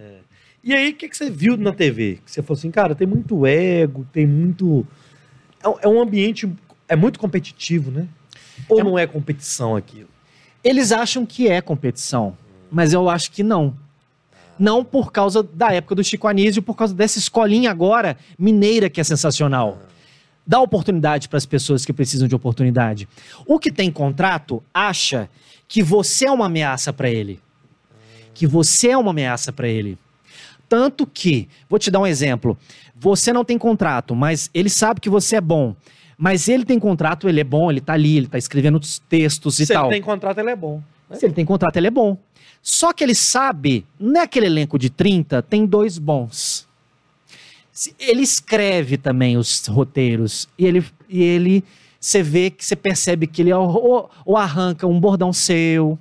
E aí, o que, que você viu na TV? Que você falou assim, cara, tem muito ego, tem muito. É, um- é ambiente. É muito competitivo, né? Ou É- não é competição aquilo? Eles acham que é competição, mas eu acho que não. Não por causa da época do Chico Anísio, por causa dessa escolinha agora mineira que é sensacional. Dá oportunidade para as pessoas que precisam de oportunidade. O que tem contrato acha que você é uma ameaça para ele. Que você é uma ameaça para ele. Tanto que, vou te dar um exemplo. Você não tem contrato, mas ele sabe que você é bom. Mas ele tem contrato, ele é bom, ele tá ali, ele tá escrevendo os textos e Se tal. ele tem contrato, ele é bom. né? Se ele tem contrato, ele é bom. Só que ele sabe, naquele elenco de 30, tem dois bons. Se- Ele escreve também os roteiros e ele, e ele você vê que você percebe que ele ou, ou arranca um bordão seu,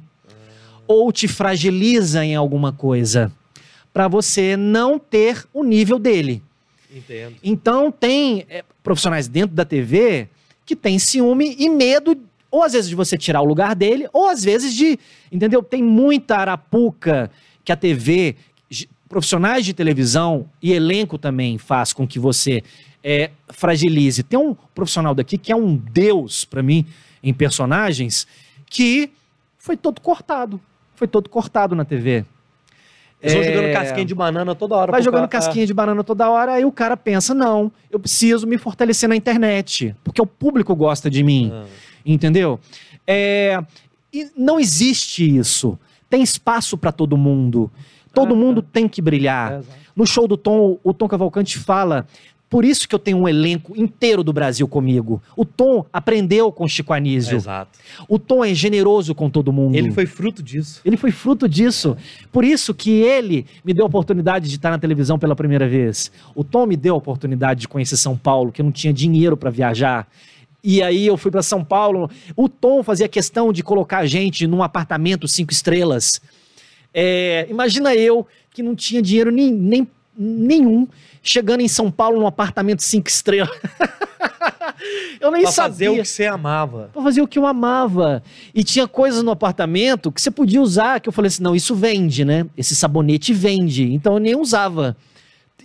ou te fragiliza em alguma coisa, para você não ter o nível dele. Entendo. Então tem é, profissionais dentro da TV que tem ciúme e medo, ou às vezes de você tirar o lugar dele, ou às vezes de, entendeu? Tem muita arapuca que a TV, profissionais de televisão e elenco também faz com que você é, fragilize. Tem um profissional daqui que é um deus pra mim em personagens que foi todo cortado, foi todo cortado na TV. Eles vão É, jogando casquinha de banana toda hora. Vai jogando cara- casquinha de banana toda hora, aí o cara pensa: não, eu preciso me fortalecer na internet, porque o público gosta de mim, Ah. entendeu? É, e não existe isso. Tem espaço para todo mundo. Todo Ah, mundo tem que brilhar. É. No show do Tom, o Tom Cavalcante fala. Por isso que eu tenho um elenco inteiro do Brasil comigo. O Tom aprendeu com Chico Anísio. Exato. O Tom é generoso com todo mundo. Ele foi fruto disso. Ele foi fruto disso. Por isso que ele me deu a oportunidade de estar na televisão pela primeira vez. O Tom me deu a oportunidade de conhecer São Paulo, que eu não tinha dinheiro para viajar. E aí eu fui para São Paulo. O Tom fazia questão de colocar a gente num apartamento cinco estrelas. É, imagina eu que não tinha dinheiro nem, nem- nenhum, chegando em São Paulo num apartamento cinco estrelas. eu nem Pra sabia fazer o que você amava. pra fazer o que eu amava. E tinha coisas no apartamento que você podia usar, que eu falei assim, não, isso vende, né? Esse sabonete vende. Então eu nem usava.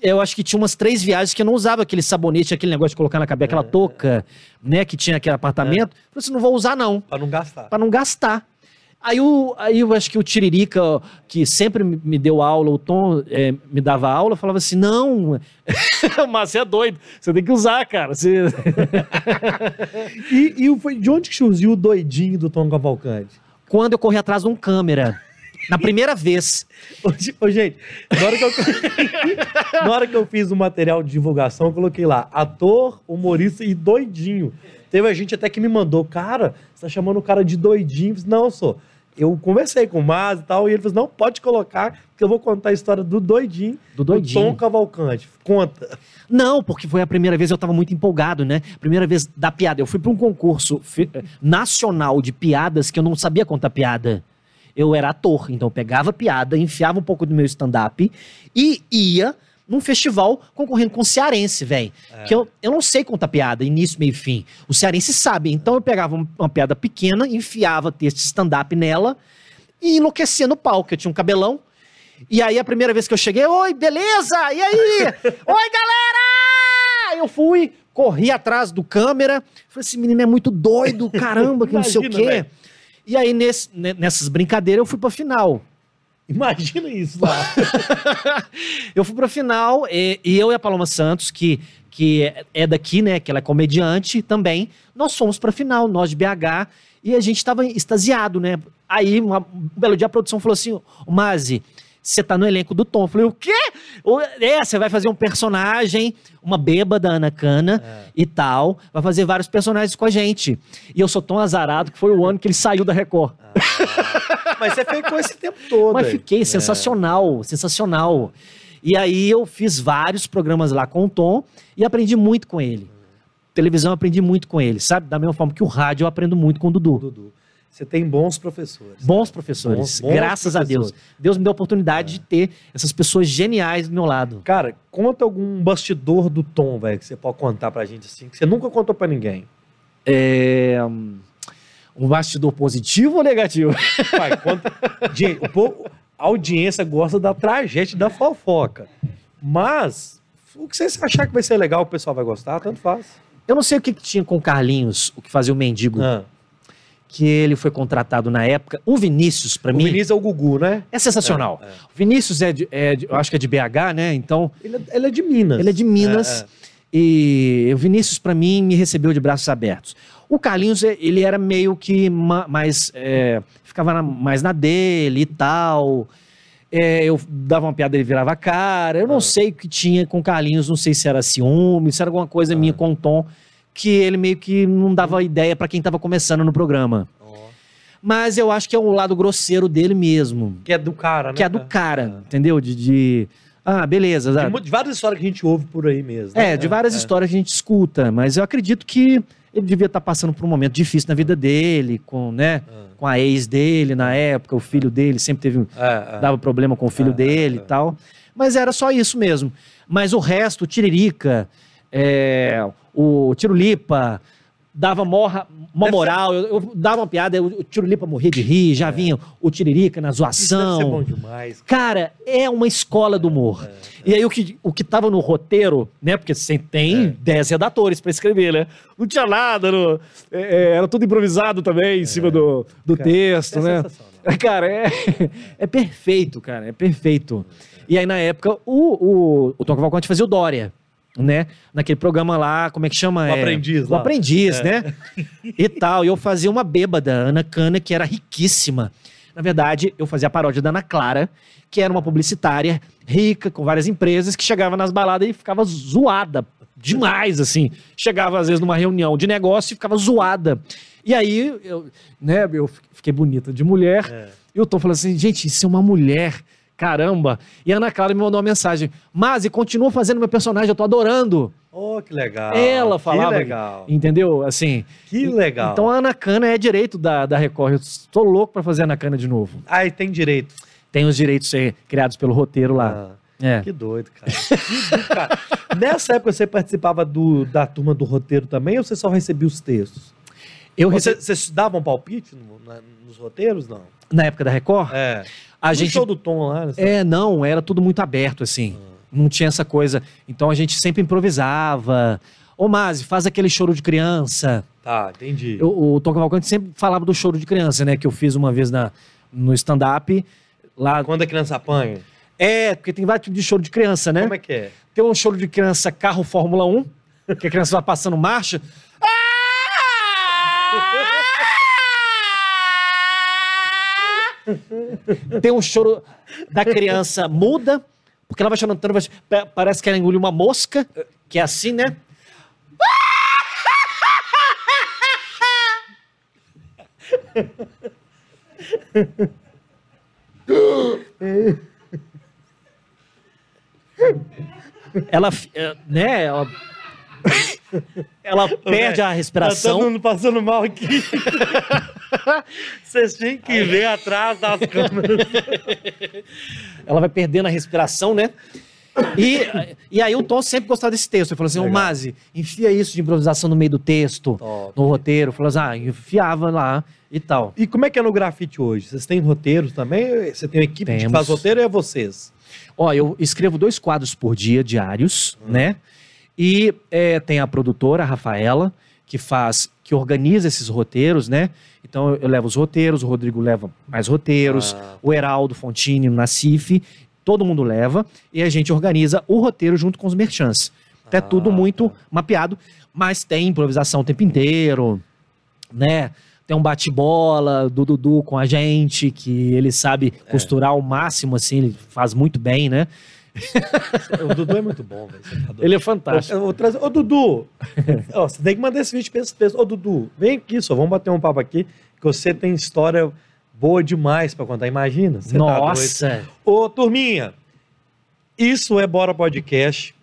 Eu acho que tinha umas três viagens que eu não usava aquele sabonete, aquele negócio de colocar na cabeça, aquela touca, né, que tinha aquele apartamento. Eu falei assim, não vou usar não, Pra não gastar. pra não gastar. Aí, o, aí eu acho que o Tiririca, que sempre me deu aula, o Tom eh, me dava aula, falava assim, não, mas você é doido, você tem que usar, cara. Você... E, e de onde que surgiu o doidinho do Tom Cavalcante? quando eu corri atrás de um câmera. Na primeira vez. Ô, ge- ô, gente, na hora, que eu, na hora que eu fiz o material de divulgação, eu coloquei lá, ator, humorista e doidinho. Teve a gente até que me mandou, cara, você tá chamando o cara de doidinho? Eu falei, não, sou. Eu conversei com o Mas e tal, e ele falou, não, pode colocar, que eu vou contar a história do doidinho, Do doidinho. Tom Cavalcante. Conta. Não, porque foi a primeira vez eu tava muito empolgado, né? Primeira vez da piada. Eu fui para um concurso eh, nacional de piadas que eu não sabia contar piada. Eu era ator, então eu pegava piada, enfiava um pouco do meu stand-up e ia num festival concorrendo com o cearense, velho. Que eu, eu não sei contar piada, início, meio e fim. O cearense sabe. Então eu pegava um- uma piada pequena, enfiava texto de stand-up nela e enlouquecia no palco. Eu tinha um cabelão. E aí, a primeira vez que eu cheguei, oi, beleza? E aí? oi, galera! Eu fui, corri atrás do câmera. Falei, esse menino é muito doido, caramba, que não sei o Imagina, quê. velho. E aí, nesse- ne- nessas brincadeiras, eu fui pra final. Imagina isso lá. Eu fui pra final, e, e eu e a Paloma Santos, que, que é- daqui, né? Que ela é comediante também, nós fomos pra final, nós de BH, e a gente tava extasiado, né? Aí, uma- um belo dia, a produção falou assim: "Ô, Mazi, você tá no elenco do Tom. Eu falei, o quê? É, você vai fazer um personagem, uma bêbada Ana Cana e tal, vai fazer vários personagens com a gente. E eu sou tão azarado que foi o ano que ele saiu da Record. Mas você ficou esse tempo todo. Mas aí. fiquei sensacional, sensacional. E aí eu fiz vários programas lá com o Tom e aprendi muito com ele. Televisão aprendi muito com ele, sabe? Da mesma forma que o rádio eu aprendo muito com o Dudu. Dudu. Você tem bons professores. Bons professores, Bons- bons graças a Deus. professores. Deus me deu a oportunidade de ter essas pessoas geniais do meu lado. Cara, conta algum bastidor do Tom, velho, que você pode contar pra gente assim, que você nunca contou pra ninguém. É, um bastidor positivo ou negativo? Pai, conta. Gente, o povo, a audiência gosta da tragédia da fofoca. Mas, o que você achar que vai ser legal, o pessoal vai gostar, tanto faz. Eu não sei o que, que tinha com o Carlinhos, o que fazia o mendigo, Ah, que ele foi contratado na época. O Vinícius, pra o mim, Vinícius é o Gugu, né? é sensacional. É, é. O Vinícius é, de, é de- eu acho que é de BH, né? Então, Ele, é- ele é de Minas. ele é de Minas. É, é. E o Vinícius, pra mim, me recebeu de braços abertos. O Carlinhos, ele era meio que ma- mais. ficava na- mais na dele e tal. É, eu dava uma piada, ele virava a cara. Eu não Ah. sei o que tinha com o Carlinhos, não sei se era ciúme, se era alguma coisa minha com o Tom, que ele meio que não dava ideia pra quem tava começando no programa. Mas eu acho que é o lado grosseiro dele mesmo. Que é do cara, né? Que é do cara, entendeu? De. de- ah, beleza. De, mu- de várias histórias que a gente ouve por aí mesmo. né? É, de várias é. histórias que a gente escuta, mas eu acredito que ele devia estar passando por um momento difícil na vida dele, com, né, Ah. com a ex dele na época, o filho dele sempre teve, É, é. dava problema com o filho É, dele é, é. e tal. Mas era só isso mesmo. Mas o resto, o Tiririca, é, o Tirulipa, dava morra, uma Deve moral, eu, eu dava uma piada, o, o Tirulipa morria de rir, já vinha o Tiririca na É. Isso deve ser zoação. bom demais. Cara, é uma escola do humor. E aí o que, o que tava no roteiro, né? Porque você tem É. 10 redatores pra escrever, né? Não tinha nada, no- é, é, era tudo improvisado também em cima do, do Cara, texto, é né? Cara, é, é perfeito, cara, é perfeito. E aí, na época, o, o, o Tom Cavalcante fazia o Dória, né? Naquele programa lá, como é que chama? O É, Aprendiz O lá. Aprendiz, É. né? E tal. E eu fazia uma bêbada, Ana Cana, que era riquíssima. Na verdade, eu fazia a paródia da Ana Clara, que era uma publicitária rica, com várias empresas, que chegava nas baladas e ficava zoada demais, assim. Chegava, às vezes, numa reunião de negócio e ficava zoada. E aí, eu, né, eu fiquei bonita de mulher. É. E o Tom falou assim, gente, isso é uma mulher, caramba. E a Ana Clara me mandou uma mensagem, mas e continua fazendo meu personagem, eu tô adorando. Oh, que legal. Ela falava. Que legal. Entendeu? Assim. Que legal. Então a Ana Cana é direito da, da Record. Eu estou louco pra fazer a Ana Cana de novo. Aí tem direito. Tem os direitos criados pelo roteiro lá. Ah, É. Que doido, cara. Que do cara. Nessa época você participava do, da turma do roteiro também ou você só recebia os textos? Eu Você, recebi, vocês davam palpite no- na- nos roteiros, não? na época da Record, É. a no gente show do Tom lá, né? É, não, era tudo muito aberto, assim. Não tinha essa coisa. Então a gente sempre improvisava. Ô, Mazi, faz aquele choro de criança. Tá, entendi. Eu- o Tom Cavalcante sempre falava do choro de criança, né? Que eu fiz uma vez na, no stand-up. Lá. Quando a criança apanha, É, porque tem vários tipos de choro de criança, né? como é que é? Tem um choro de criança carro Fórmula 1, que a criança vai passando marcha. Tem um choro da criança muda, porque ela vai chorando tanto, parece que ela engoliu uma mosca, que é assim, né? Ela, eh, né, ela, ela perde a Tá respiração. todo mundo passando mal aqui. Vocês têm que ver atrás das câmeras. ela vai perdendo a respiração, né? E, e aí o Tom sempre gostava desse texto. Ele falou assim, ô. Mazi, enfia isso de improvisação no meio do texto, Top. no roteiro. Falou assim, ah, enfiava lá e tal. E como é que é no grafite hoje? Vocês têm roteiros também? Você tem uma equipe que Temos. faz roteiro ou é vocês? Ó, eu escrevo dois quadros por dia, diários, né? E é, tem a produtora, a Rafaela, que faz, que organiza esses roteiros, né? Então eu, levo os roteiros, o Rodrigo leva mais roteiros, Ah. o Heraldo Fontini, o Nacife, todo mundo leva, e a gente organiza o roteiro junto com os merchants. É Ah, tudo muito mapeado, mas tem improvisação o tempo inteiro, né? Tem um bate-bola do Dudu com a gente, que ele sabe É. costurar ao máximo, assim, ele faz muito bem, né? O Dudu é muito bom, velho. Tá. Ele é Eu, fantástico. eu vou trazer. Ô, Dudu! ó, você tem que mandar esse vídeo pra essas pessoas. Ô, Dudu, vem aqui só, vamos bater um papo aqui, que você tem história boa demais pra contar. Imagina. Você Tá doido. Nossa! Ô, turminha, isso é Bora Podcast.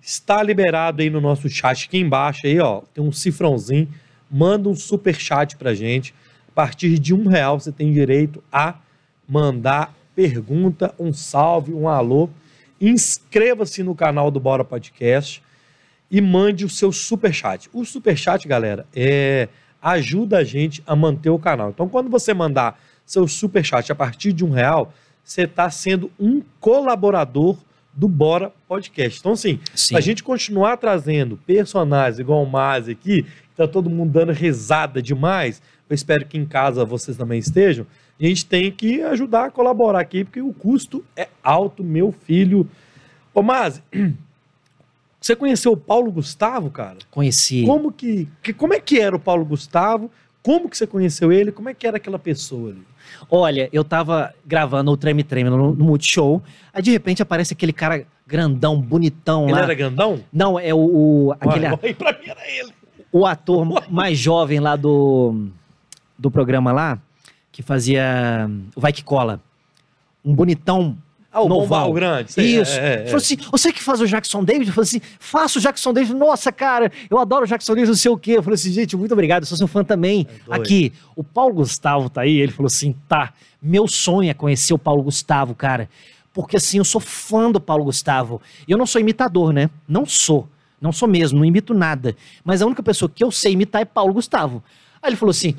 Está liberado aí no nosso chat aqui embaixo aí, ó. Tem um cifrãozinho. Manda um super chat pra gente. A partir de um real você tem direito a mandar pergunta, um salve, um alô. Inscreva-se no canal do Bora Podcast e mande o seu super chat. O super chat, galera, é ajuda a gente a manter o canal. Então, quando você mandar seu super chat a partir de um real, você está sendo um colaborador do Bora Podcast. Então, assim, Sim. a gente continuar trazendo personagens igual o Maz aqui, que tá todo mundo dando risada demais. Eu espero que em casa vocês também estejam. A gente tem que ajudar a colaborar aqui, porque o custo é alto, meu filho. Ô, Maz, você conheceu o Paulo Gustavo, cara? Conheci. Como que, que- como é que era o Paulo Gustavo? Como que você conheceu ele? Como é que era aquela pessoa ali? Olha, eu tava gravando o Treme Treme no, no Multishow, aí de repente aparece aquele cara grandão, bonitão Ele lá. era grandão? Não, é o, o- aquele, olha, pra mim era ele. o ator mais jovem lá do, do programa lá, que fazia o Vai Que Cola. Um bonitão Ah, o Noval. Grande. sei, Isso. é, é, Falou assim, você que faz o Jackson David? Eu falei assim, faço o Jackson David. Nossa, cara, eu adoro o Jackson David, não sei o quê. Eu falei assim, gente, muito obrigado, eu sou seu fã também. É. Aqui, o Paulo Gustavo tá aí, ele falou assim, tá, meu sonho é conhecer o Paulo Gustavo, cara. Porque assim, eu sou fã do Paulo Gustavo. E eu não sou imitador, né? Não sou. Não sou mesmo, não imito nada. Mas a única pessoa que eu sei imitar é Paulo Gustavo. Aí ele falou assim,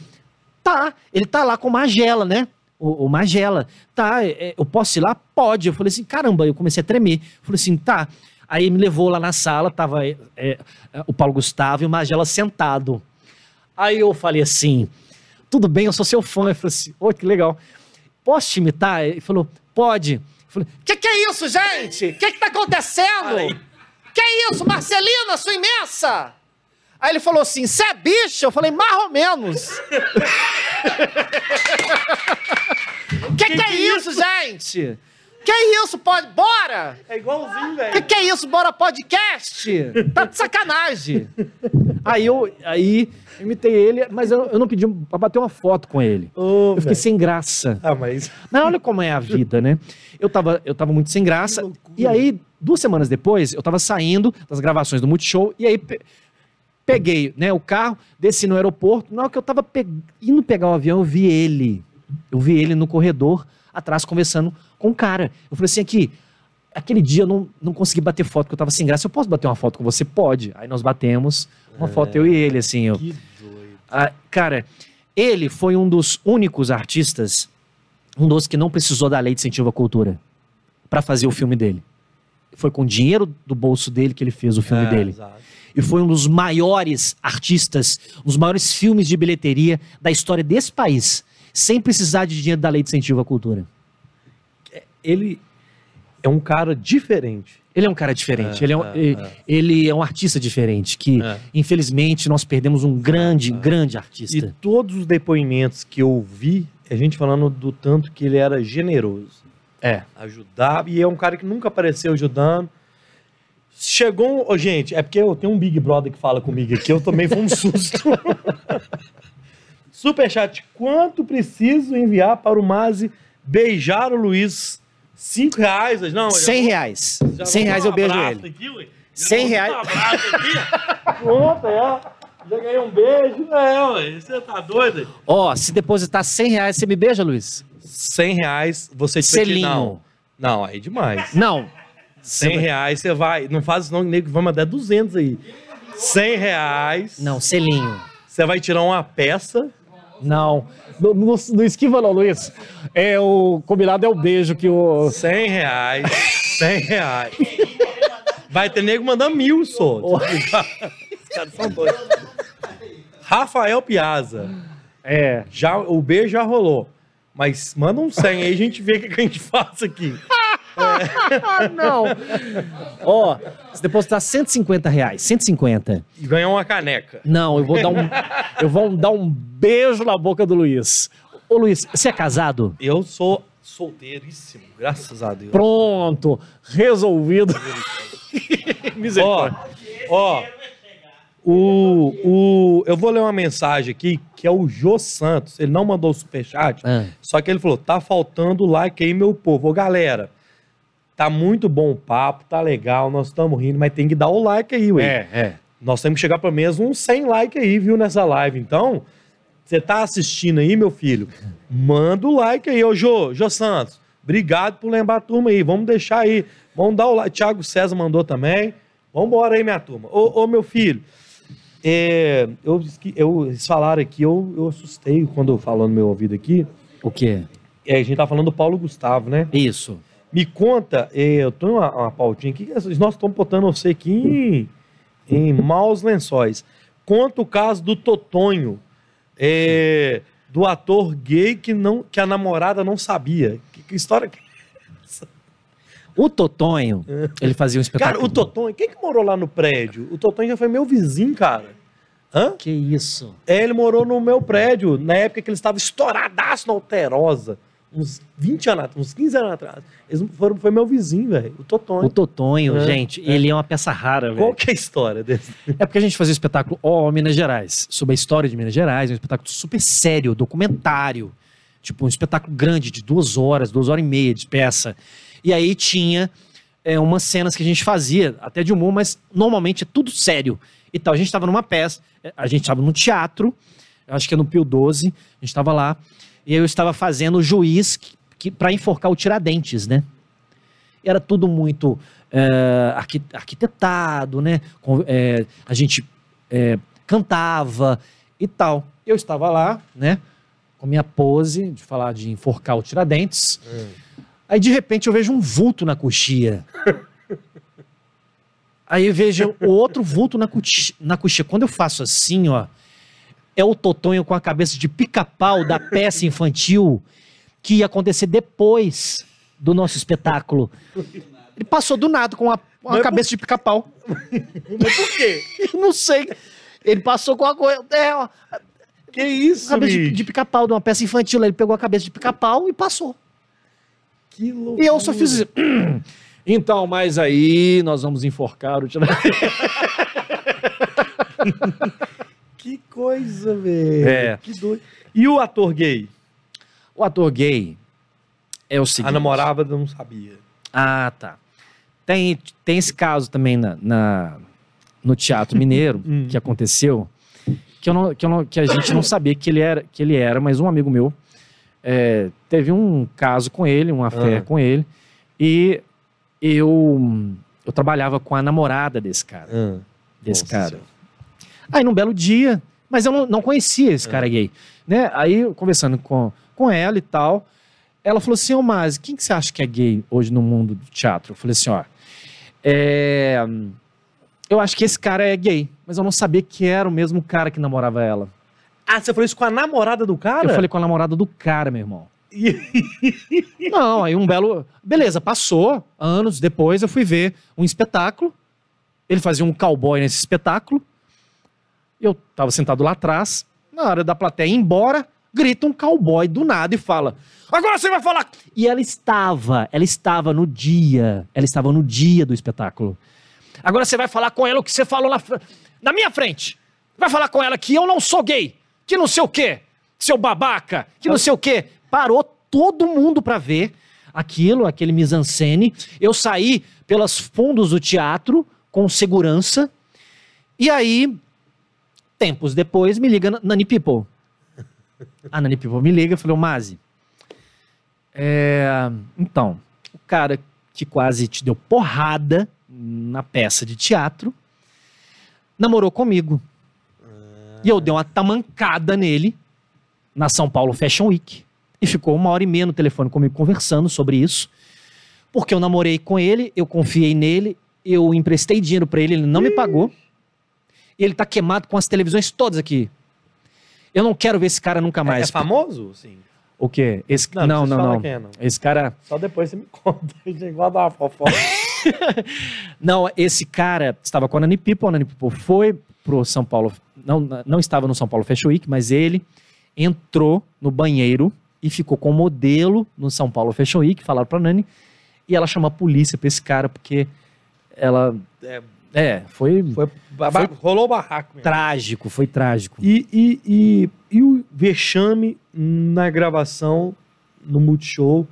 tá, ele tá lá com Magela, né? O, o Magela, tá, é, eu posso ir lá? Pode. Eu falei assim, caramba, eu comecei a tremer. Falei assim, tá. Aí me levou lá na sala, tava é, é, o Paulo Gustavo e o Magela sentado. Aí eu falei assim, tudo bem, eu sou seu fã. Ele falou assim, ô, que legal. Posso te imitar? Ele falou, pode. Eu falei, que que é isso, gente? Que que tá acontecendo? Que isso, Marcelina, sua imensa? Aí ele falou assim, você é bicho? Eu falei, mais ou menos. que que, é isso, gente? Que isso, pode... Bora! É igualzinho, Que velho. que é isso, bora podcast? Tá de sacanagem. Aí eu, aí eu imitei ele, mas eu, eu não pedi pra bater uma foto com ele. Ô, Eu fiquei velho. sem graça. Ah, mas... Mas olha como é a vida, né? Eu tava, eu tava muito sem graça. Que. E aí, duas semanas depois, eu tava saindo das gravações do Multishow. E aí, peguei né, o carro, desci no aeroporto. Na hora que eu tava pe- indo pegar o avião, eu vi ele. Eu vi ele no corredor, atrás, conversando com o cara. Eu falei assim, aqui... Aquele dia eu não, não consegui bater foto, porque eu tava sem graça. Eu posso bater uma foto com você? Pode. Aí nós batemos uma foto, eu e ele, assim. Eu, Que doido. ah, cara, ele foi um dos únicos artistas, um dos que não precisou da lei de incentivo à cultura para fazer o filme dele. Foi com dinheiro do bolso dele que ele fez o filme É, dele. exato. E foi um dos maiores artistas, um dos maiores filmes de bilheteria da história desse país, sem precisar de dinheiro da lei de incentivo à cultura. Ele é um cara diferente. Ele é um cara diferente, É, ele, é um, é, ele, é. ele é um artista diferente, que É. infelizmente nós perdemos um grande, grande E artista. todos os depoimentos que eu vi a gente falando do tanto que ele era generoso. É. Ajudava, e é um cara que nunca apareceu ajudando. Chegou, um- ô, gente, é porque eu tenho um Big Brother que fala comigo aqui, eu também foi um susto. Superchat, quanto preciso enviar para o Mazi beijar o Luiz? Cinco reais? Não, eu já 100 vou- reais. já 100 vou reais dar eu um beijo ele. Aqui, ué. Já 100 vou dar reais. Um abraço aqui. Pronto, é. Já ganhei um beijo. É, ué, você tá doido? Ó, se depositar 100 reais, você me beija, Luiz? 100 reais, você Selinho. Não, não, aí é demais. Não. 100 reais você vai. Não faz isso não, nego, vai mandar 200 aí. 100 reais. Não, selinho. Você vai tirar uma peça. Não. Não, não, não esquiva não, Luiz. É, o combinado é o beijo que o... 100 reais. 100 reais. Vai ter nego mandando mil só. Os caras são doidos. Rafael Piazza. É. Já, o beijo já rolou. Mas manda um 100 aí, a gente vê o que a gente faz aqui. Não. Ó, se depositar 150 reais, 150. E ganhar uma caneca. Não, eu vou dar um, Eu vou dar um beijo na boca do Luiz. Ô Luiz, você é casado? Eu sou solteiríssimo, graças a Deus. Pronto. Resolvido. Ó, Misericórdia. ó. O, o, eu vou ler uma mensagem aqui que é o Jô Santos. Ele não mandou o superchat, Ah. só que ele falou: tá faltando like aí, meu povo. Ô, galera, tá muito bom o papo, tá legal, nós estamos rindo, mas tem que dar o like aí, ué. É, é. Nós temos que chegar pelo menos uns 100 likes aí, viu, nessa live. Então, você tá assistindo aí, meu filho? Manda o like aí, ô Jô, Jô Santos. Obrigado por lembrar a turma aí. Vamos deixar aí. Vamos dar o like. Thiago César mandou também. Vamos embora aí, minha turma. Ô, ô, meu filho, é, eu, eu, eles falaram aqui, eu, eu assustei quando falou no meu ouvido aqui. O quê? É, a gente tá falando do Paulo Gustavo, né? Isso. Me conta, eh, eu tenho uma, uma pautinha aqui, que nós estamos botando você aqui em, em maus lençóis. Conta o caso do Totonho, eh, do ator gay que, não, que a namorada não sabia. Que, que história que... O Totonho, ele fazia um espetáculo. Cara, o Totonho, quem que morou lá no prédio? O Totonho já foi meu vizinho, cara. Hã? Que isso? É, ele morou no meu prédio, na época que ele estava estouradaço na Alterosa. Uns 20 anos atrás, uns 15 anos atrás. Eles foram, foi meu vizinho, velho, o Totonho. O Totonho, É, gente, ele é uma peça rara, velho. Qual que é a história desse? É porque a gente fazia o espetáculo Ó Minas Gerais, sobre a história de Minas Gerais, um espetáculo super sério, documentário. Tipo, um espetáculo grande, de duas horas, duas horas e meia de peça. E aí tinha é, umas cenas que a gente fazia, até de humor, mas normalmente é tudo sério. E tal, a gente estava numa peça, é, a gente estava no teatro, acho que é no Pio 12, a gente estava lá, e eu estava fazendo o juiz que, que, para enforcar o Tiradentes, né? era tudo muito é, arqui- arquitetado, né? Com- é, a gente é, cantava e tal. Eu estava lá, né? Com minha pose de falar de enforcar o Tiradentes. Aí de repente eu vejo um vulto na coxia. Aí eu vejo o outro vulto na, coxi- na coxia. Quando eu faço assim, ó, é o Totonho com a cabeça de pica-pau da peça infantil que ia acontecer depois do nosso espetáculo. Ele passou do nada com a, cabeça de pica-pau. Mas por quê? Eu não sei. Ele passou com a coisa. É, ó, Que isso, cabeça de, bicho? de pica-pau de uma peça infantil. Ele pegou a cabeça de pica-pau e passou. Que loucura. E eu só fiz. Então, mas aí nós vamos enforcar o. Que coisa, velho. É. Que doido. E o ator gay? O ator gay é o seguinte. A namorada não sabia. Ah, tá. Tem, tem esse caso também na, na- no Teatro Mineiro Hum. que aconteceu, que, eu não, que, eu não- que a gente não sabia que ele era, que ele era mas um amigo meu é, teve um caso com ele, uma fé Ah. com ele, e eu, eu trabalhava com a namorada desse cara. Ah, Desse nossa cara. Senhora. Aí num belo dia, mas eu não, não conhecia esse cara gay, né? Aí conversando com, com ela e tal, ela falou assim, ô Masi, quem que você acha que é gay hoje no mundo do teatro? Eu falei assim, ó, é, eu acho que esse cara é gay, mas eu não sabia que era o mesmo cara que namorava ela. Ah, você falou isso com a namorada do cara? Eu falei com a namorada do cara, meu irmão. Não, aí um belo. Beleza, passou. Anos depois eu fui ver um espetáculo. Ele fazia um cowboy nesse espetáculo. Eu tava sentado lá atrás. Na hora da plateia embora, grita um cowboy do nada e fala: Agora você vai falar. E ela estava, ela estava no dia, ela estava no dia do espetáculo. Agora você vai falar com ela o que você falou na, na minha frente. Vai falar com ela que eu não sou gay, que não sei o quê, seu babaca, que não sei o quê. Parou todo mundo pra ver aquilo, aquele mise-en-scène. Eu saí pelos fundos do teatro com segurança. E aí, tempos depois, me liga Nani People. A Nani People me liga e falou, Mazi, é, então, o cara que quase te deu porrada na peça de teatro namorou comigo. E eu dei uma tamancada nele na São Paulo Fashion Week. E ficou uma hora e meia no telefone comigo conversando sobre isso. Porque eu namorei com ele, eu confiei nele, eu emprestei dinheiro pra ele, ele não me pagou. E ele tá queimado com as televisões todas aqui. Eu não quero ver esse cara nunca mais. É famoso? Sim. O quê? Esse... Não, Não, não não, é, não. Esse cara. Só depois você me conta. Igual dar uma fofoca. Não, esse cara estava com a Nani People. A Nani People foi pro São Paulo. Não, não estava no São Paulo Fashion Week, mas ele entrou no banheiro e ficou com o modelo no São Paulo Fashion Week. Falaram pra Nani. E ela chamou a polícia pra esse cara, porque ela. É, É, foi, foi, baba- rolou o barraco mesmo. trágico, foi trágico. E, e, e, e o vexame na gravação no Multishow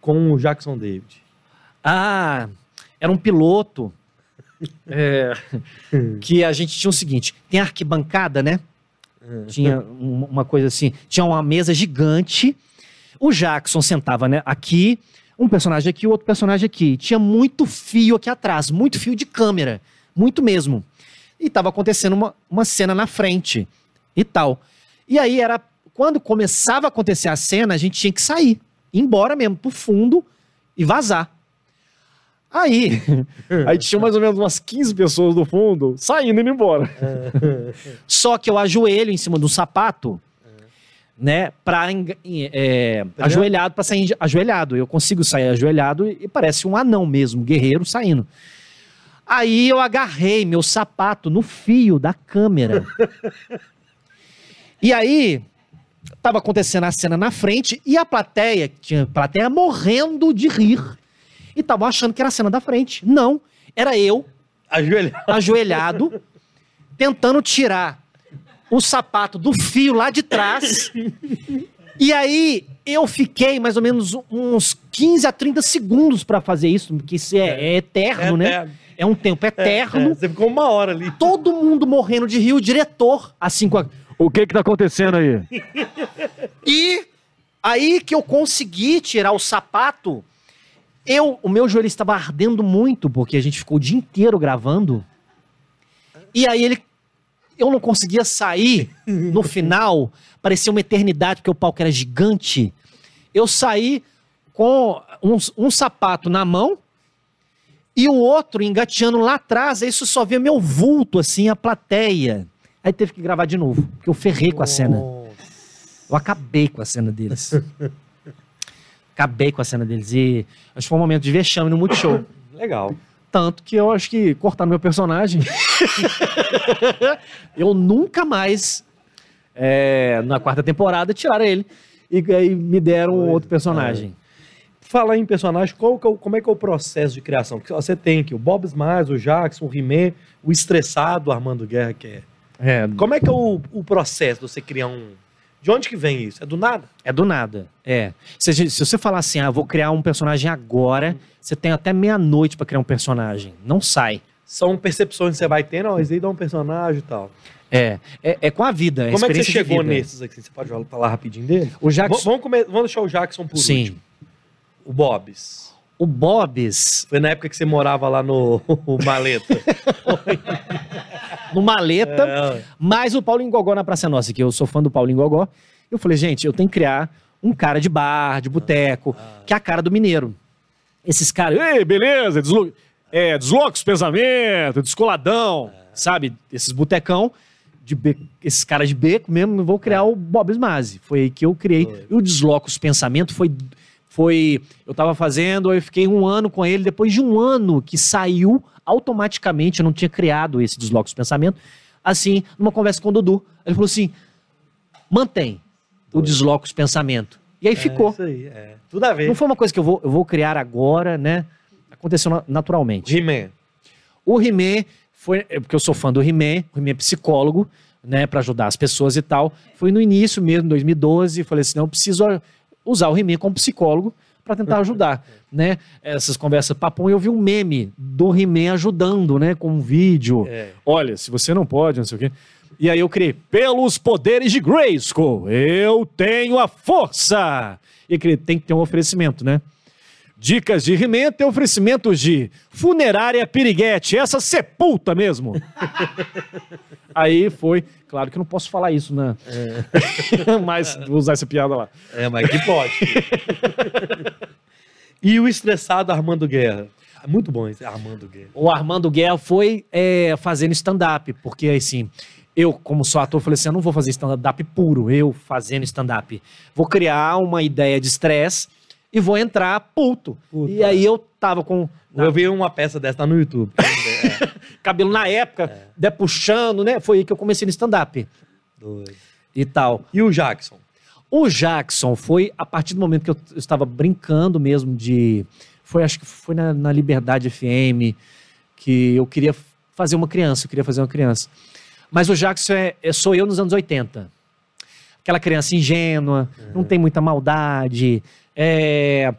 com o Jackson David? Ah, era um piloto. é, que a gente tinha o seguinte: tem arquibancada, né? Tinha um- uma coisa assim, tinha uma mesa gigante. O Jackson sentava né, aqui, um personagem aqui, o outro personagem aqui. Tinha muito fio aqui atrás, muito fio de câmera, muito mesmo. E tava acontecendo uma, uma cena na frente e tal. E aí era quando começava a acontecer a cena, a gente tinha que sair, ir embora mesmo pro fundo e vazar. Aí, Aí tinha mais ou menos umas 15 pessoas no fundo saindo e indo embora. Só que eu ajoelho em cima do sapato, né? Enga- é, ajoelhado, pra sair ajoelhado. Eu consigo sair ajoelhado e parece um anão mesmo, guerreiro saindo. Aí eu agarrei meu sapato no fio da câmera. e aí tava acontecendo a cena na frente e a plateia, tinha plateia morrendo de rir. E tava achando que era a cena da frente. Não, era eu Ajoelhar. ajoelhado, tentando tirar o sapato do fio lá de trás. E aí eu fiquei mais ou menos uns 15 a 30 segundos pra fazer isso, porque isso é, é eterno, né? eterno. É um tempo eterno. É, você ficou uma hora ali. Todo mundo morrendo de rir, o diretor, assim com a... O que que tá acontecendo aí? E aí que eu consegui tirar o sapato, eu, o meu joelho estava ardendo muito, porque a gente ficou o dia inteiro gravando. E aí ele. Eu não conseguia sair no final, parecia uma eternidade, porque o palco era gigante. Eu saí com um, um sapato na mão e o outro engateando lá atrás, aí isso só via meu vulto, assim, a plateia. Aí teve que gravar de novo, porque eu ferrei com a cena. Eu acabei com a cena deles. acabei com a cena deles. E acho que foi um momento de vexame no Multishow. Legal. Tanto que eu acho que cortaram meu personagem. eu nunca mais, é, na quarta temporada, tiraram ele. E aí me deram Doido. outro personagem. Falar em personagem, qual que é como é que é o processo de criação? Que Você tem aqui o Bob Smiles, o Jackson, o He-Man, o estressado Armando Guerra, que é. É, Como é que é o, o processo de você criar um. De onde que vem isso? É do nada? é do nada. É. Se, se você falar assim, ah, vou criar um personagem agora, você tem até meia-noite pra criar um personagem. Não sai. São percepções que você vai tendo, ó, aí dá um personagem e tal. É, é, é com a vida. é Como é que você chegou nesses aqui? Você pode falar rapidinho dele? O Jackson. V- Vamos, vamos deixar o Jackson por Sim. último. O Bob's. O Bob's, Foi na época que você morava lá no Maleta. no Maleta, É, mais o Paulinho Gogó na Praça Nossa, que eu sou fã do Paulinho Gogó. Eu falei, gente, eu tenho que criar um cara de bar, de boteco, que é a cara do mineiro. Esses caras, Ei, beleza, deslo... é, desloca os pensamentos, descoladão. sabe, esses botecão, de esses caras de beco mesmo, eu vou criar o Bob Smazzi. Foi aí que eu criei. Foi. E o Desloca os Pensamentos foi, foi... Eu tava fazendo, eu fiquei um ano com ele. Depois de um ano que saiu, automaticamente, eu não tinha criado esse Desloca os Pensamentos. Assim, numa conversa com o Dudu, ele falou assim, mantém. o desloca os pensamentos. E aí ficou. É isso aí, é. Tudo a ver. Não foi uma coisa que eu vou, eu vou criar agora, né? Aconteceu na- naturalmente. He-Man. O He-Man foi, é, porque eu sou fã do He-Man, o He-Man é psicólogo, né, para ajudar as pessoas e tal. Foi no início mesmo, em 2012, falei assim, não, eu preciso usar o He-Man como psicólogo para tentar ajudar, né? Essas conversas papum, eu vi um meme do He-Man ajudando, né, com um vídeo. É. Olha, se você não pode, não sei o quê. E aí eu criei, pelos poderes de Grayskull, eu tenho a força! E criei, tem que ter um oferecimento, né? Dicas de He-Man tem oferecimentos de funerária piriguete, essa sepulta mesmo. Aí foi, claro que não posso falar isso, né? Mas vou usar essa piada lá. É, mas que pode. e o estressado Armando Guerra. É muito bom esse Armando Guerra. O Armando Guerra foi é, fazendo stand-up, porque assim, eu, como sou ator, falei assim: eu não vou fazer stand-up puro, eu fazendo stand-up. Vou criar uma ideia de estresse e vou entrar puto. Puta. E aí eu tava com Eu vi uma peça dessa no YouTube. É, cabelo na época, né, puxando, né? Foi aí que eu comecei no stand-up doido. e tal. E o Jackson? O Jackson foi a partir do momento que eu estava brincando mesmo de. Foi, acho que foi na, na Liberdade FM que eu queria fazer uma criança, eu queria fazer uma criança. Mas o Jackson é, é- sou eu nos anos 80. Aquela criança ingênua, não tem muita maldade, é,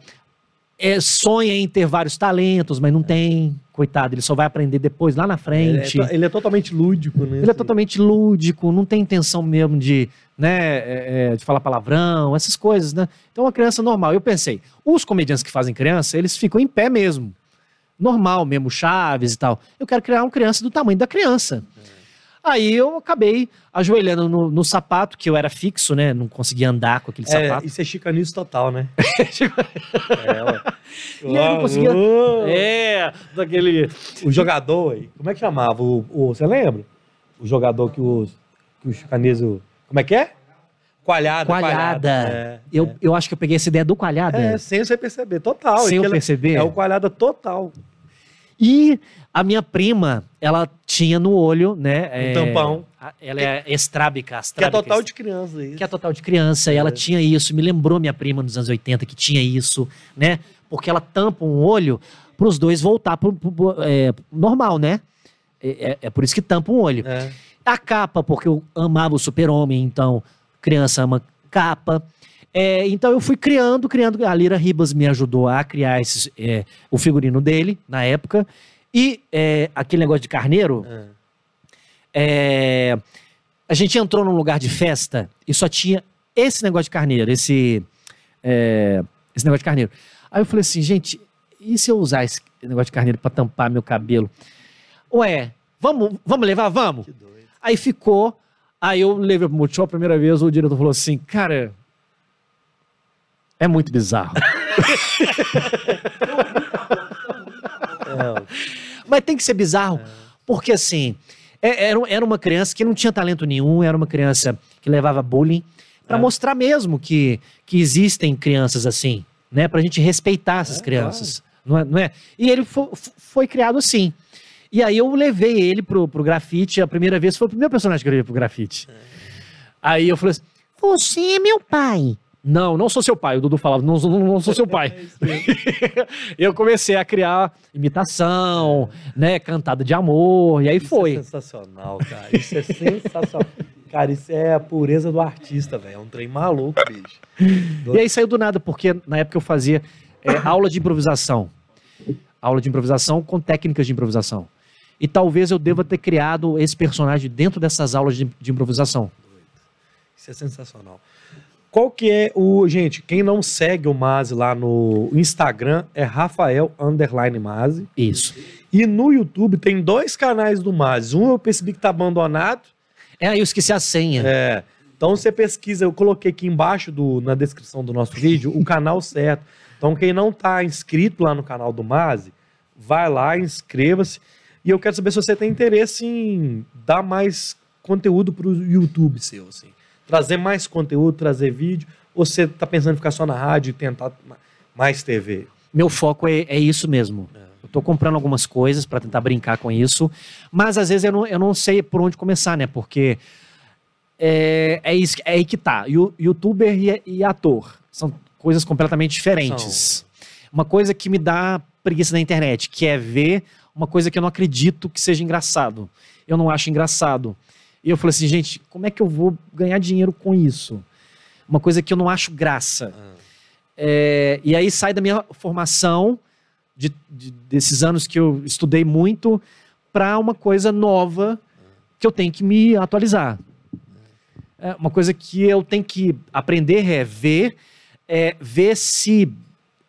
é, sonha em ter vários talentos, mas não tem. Coitado, ele só vai aprender depois, lá na Ele é, frente. to- ele é totalmente lúdico, né? Ele é totalmente lúdico, não tem intenção mesmo de, né, é, é, de falar palavrão, essas coisas, né? Então, uma criança normal. Eu pensei, os comediantes que fazem criança, eles ficam em pé mesmo. Normal mesmo, Chaves e tal. Eu quero criar uma criança do tamanho da criança. Aí eu acabei ajoelhando no, no sapato, que eu era fixo, né? Não conseguia andar com aquele É, sapato. isso é chicanice total, né? é, ué. E aí não conseguia- Ô, É, daquele. O jogador, como é que chamava? O, o- você lembra? O jogador que os, que o chicaneso... Como é que é? Coalhada. Coalhada. É, Eu, eu acho que eu peguei essa ideia do coalhada. é, sem você perceber, total. sem eu Aquele- perceber. É o coalhada total. E a minha prima, ela tinha no olho, né? Um tampão. a- Ela é estrábica, Que é astrábica, total de criança isso. que é total de criança. E ela É. tinha isso. Me lembrou minha prima nos anos 80 que tinha isso, né? Porque ela tampa um olho para os dois voltar pro, pro- pro- é, normal, né? É, é- é por isso que tampa um olho. É. A capa, porque eu amava o super-homem, então criança ama capa. É, então eu fui criando, criando. A Lira Ribas me ajudou a criar esses, é, o figurino dele na época. E é, aquele negócio de carneiro, é. é, a gente entrou num lugar de festa e só tinha esse negócio de carneiro, esse, é, esse negócio de carneiro. Aí eu falei assim, gente, e se eu usar esse negócio de carneiro para tampar meu cabelo? Ué, vamos, vamos levar? Vamos? Que doido. Aí ficou. Aí eu levei pro Multishow a primeira vez, o diretor falou assim, cara, é muito bizarro. É, Mas tem que ser bizarro, porque assim, é- era, uma criança que não tinha talento nenhum, era uma criança que levava bullying, pra É. mostrar mesmo que, que existem crianças assim, né? Pra gente respeitar essas É, crianças, não, é, não é? E ele fo- f- foi, criado assim. E aí eu levei ele pro, pro grafite, a primeira vez foi o primeiro personagem que eu levei pro grafite. Aí eu falei assim, você é meu pai. Não, não sou seu pai. O Dudu falava, não, sou- não sou seu pai. É isso eu comecei a criar imitação, né, cantada de amor, e aí Isso foi. é sensacional, cara. Isso é sensacional. Cara, isso é a pureza do artista, velho. É um trem maluco, bicho. E aí saiu do nada, porque na época eu fazia é, aula de improvisação. Aula de improvisação com técnicas de improvisação. E talvez eu deva ter criado esse personagem dentro dessas aulas de, de improvisação. Isso é sensacional. Qual que é o... Gente, quem não segue o Mazi lá no Instagram é Rafael Underline Mazi. Isso. E no YouTube tem dois canais do Mazi. Um eu percebi que tá abandonado. É, aí eu esqueci a senha. É. Então você pesquisa, eu coloquei aqui embaixo do, na descrição do nosso vídeo o canal certo. Então quem não tá inscrito lá no canal do Mazi, vai lá, inscreva-se. E eu quero saber se você tem interesse em dar mais conteúdo pro YouTube seu, assim. Trazer mais conteúdo, trazer vídeo, ou você tá pensando em ficar só na rádio e tentar ma- mais TV? Meu foco é, é isso mesmo. Eu tô comprando algumas coisas para tentar brincar com isso, mas às vezes eu não, eu não sei por onde começar, né? Porque É, é, isso, é aí que tá. Youtuber e, e ator são coisas completamente diferentes. Uma coisa que me dá preguiça na internet, que é ver uma coisa que eu não acredito que seja engraçado. Eu não acho engraçado. E eu falei assim, gente, como é que eu vou ganhar dinheiro com isso? Uma coisa que eu não acho graça. É, e aí sai da minha formação, de, de- desses anos que eu estudei muito, para uma coisa nova que eu tenho que me atualizar. É, uma coisa que eu tenho que aprender é ver, é, ver se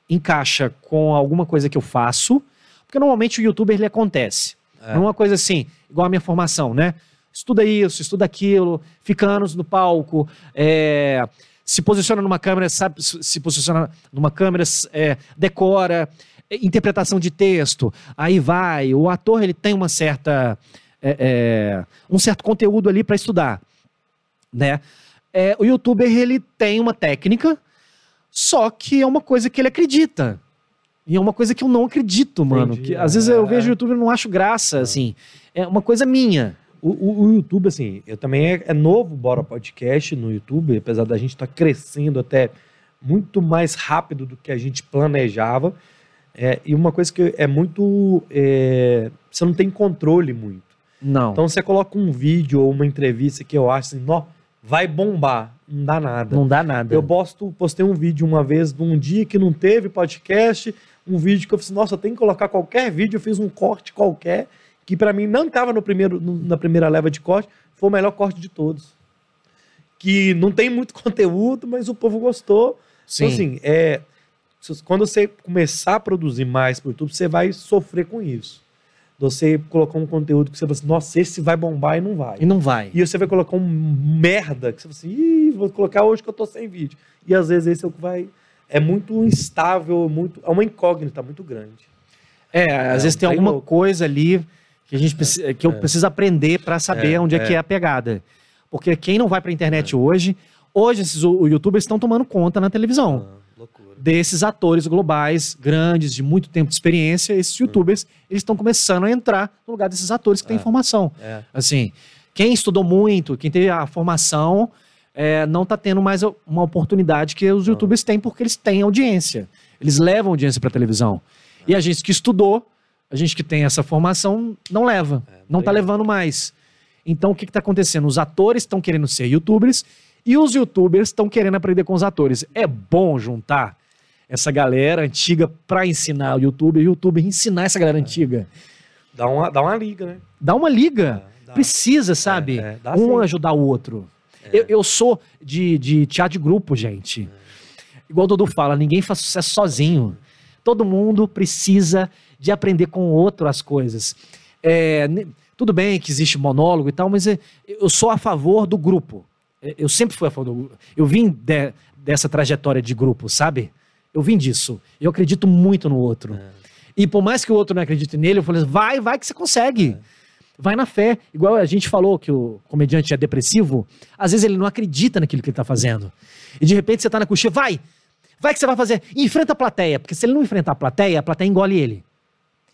encaixa com alguma coisa que eu faço, porque normalmente o youtuber ele acontece. É. Não é uma coisa assim, igual a minha formação, né? Estuda isso, estuda aquilo, fica anos no palco, é, se posiciona numa câmera, sabe se posiciona numa câmera, é, decora, é, interpretação de texto, aí vai. O ator ele tem uma certa, é, é, um certo conteúdo ali para estudar, né? É, o youtuber ele tem uma técnica, só que é uma coisa que ele acredita. E é uma coisa que eu não acredito, mano. Entendi, Que, às vezes eu vejo o youtuber e não acho graça, assim. É uma coisa minha. O, o- o YouTube, assim, eu também é, é novo Bora Podcast no YouTube, apesar da gente estar crescendo até muito mais rápido do que a gente planejava. É, e uma coisa que é muito. é, você não tem controle muito. Não. Então você coloca um vídeo ou uma entrevista que eu acho assim, nó, vai bombar. Não dá nada. não dá nada. Eu posto, postei um vídeo uma vez de um dia que não teve podcast, um vídeo que eu falei, nossa, eu tenho que colocar qualquer vídeo, eu fiz um corte qualquer, que pra mim não estava no primeiro, na primeira leva de corte, foi o melhor corte de todos. Que não tem muito conteúdo, mas o povo gostou. Sim. Então, assim, é, quando você começar a produzir mais pro YouTube, você vai sofrer com isso. Você colocar um conteúdo que você fala assim, nossa, esse vai bombar e não vai. E não vai. E você vai colocar um merda que você fala assim, Ih, vou colocar hoje que eu tô sem vídeo. E às vezes esse é o que vai. É muito instável, muito, é uma incógnita muito grande. É, às É, vezes tem alguma louco. coisa ali que a gente precisa, que eu preciso aprender para saber É, onde é, é. que é a pegada. Porque quem não vai pra internet hoje, hoje esses o- youtubers estão tomando conta na televisão. Ah, loucura. Desses atores globais, grandes, de muito tempo de experiência, esses youtubers, eles estão começando a entrar no lugar desses atores que têm É. formação. É. Assim, quem estudou muito, quem teve a formação, é, não tá tendo mais uma oportunidade que os youtubers têm porque eles têm audiência. Eles levam audiência pra televisão. E a gente que estudou, a gente que tem essa formação, não leva. não tá tem- levando mais. Então, o que que tá acontecendo? Os atores estão querendo ser youtubers e os youtubers estão querendo aprender com os atores. É bom juntar essa galera antiga pra ensinar o youtuber e o youtuber ensinar essa galera antiga. Dá, uma, dá uma liga, né? Dá uma liga. Dá. Precisa, sabe? é, dá um sim. ajudar o outro. Eu, eu sou de, de teatro de grupo, gente. Igual o Dudu fala, ninguém faz sucesso sozinho. Todo mundo precisa de aprender com o outro as coisas. É, tudo bem que existe monólogo e tal, mas é, eu sou a favor do grupo. É, Eu sempre fui a favor do grupo. Eu vim de- dessa trajetória de grupo, sabe? Eu vim disso. Eu acredito muito no outro. E por mais que o outro não acredite nele, eu falei, vai, vai que você consegue. Vai na fé. Igual a gente falou que o comediante é depressivo, às vezes ele não acredita naquilo que ele tá fazendo. E de repente você tá na coxinha, vai! Vai que você vai fazer. Enfrenta a plateia, porque se ele não enfrentar a plateia, a plateia engole ele.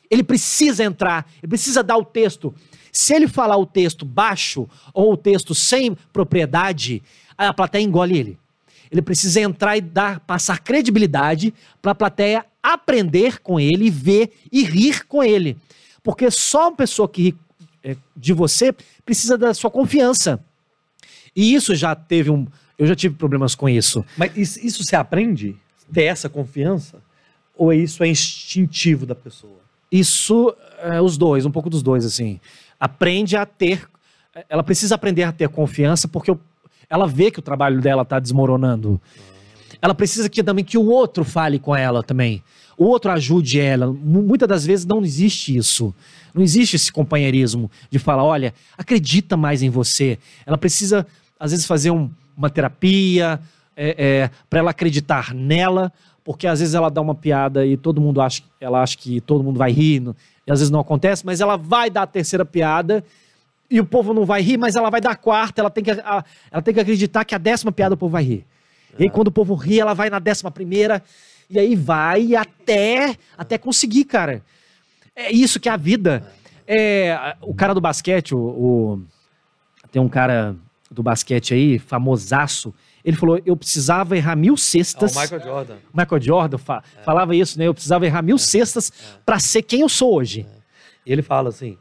Ele precisa entrar, ele precisa dar o texto. Se ele falar o texto baixo ou o texto sem propriedade, a plateia engole ele. Ele precisa entrar e dar, passar credibilidade para a plateia aprender com ele, ver e rir com ele. Porque só uma pessoa que ri é, de você precisa da sua confiança. E isso já teve um. Eu já tive problemas com isso. Mas isso, você aprende? Ter essa confiança? Ou isso é instintivo da pessoa? Isso, é, os dois, um pouco dos dois, assim. Aprende a ter. Ela precisa aprender a ter confiança porque o- ela vê que o trabalho dela está desmoronando. Ela precisa que também que o outro fale com ela também. O outro ajude ela. Mu- Muitas das vezes não existe isso. Não existe esse companheirismo de falar, olha, acredita mais em você. Ela precisa, às vezes, fazer um- uma terapia é, para ela acreditar nela, porque às vezes ela dá uma piada e todo mundo acha, ela acha que todo mundo vai rir, e às vezes não acontece, mas ela vai dar a terceira piada e o povo não vai rir, mas ela vai dar a quarta, ela tem que, a- ela tem que acreditar que a décima piada o povo vai rir. E aí quando o povo ri, ela vai na décima primeira, e aí vai até, até conseguir, cara. É isso que é a vida. É, o cara do basquete, o, o- tem um cara do basquete aí, famosaço, ele falou: eu precisava errar mil É cestas. o Michael Jordan. Michael Jordan fa- falava isso, né? Eu precisava errar mil cestas pra ser quem eu sou hoje. E ele fala assim: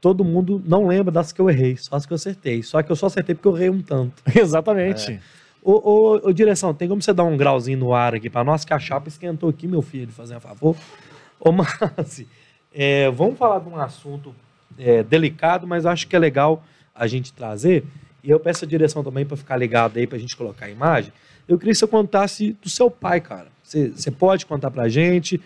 todo mundo não lembra das que eu errei, só as que eu acertei. Só que eu só acertei porque eu errei um tanto. Exatamente. Ô, ô, ô, direção, tem como você dar um grauzinho no ar aqui pra nós? Que a chapa esquentou aqui, meu filho, fazer um favor. Ô, Márcio, é, vamos falar de um assunto é, delicado, mas acho que é legal a gente trazer. E eu peço a direção também para ficar ligado aí, pra gente colocar a imagem. Eu queria que você contasse do seu pai, cara. Você, você pode contar pra gente.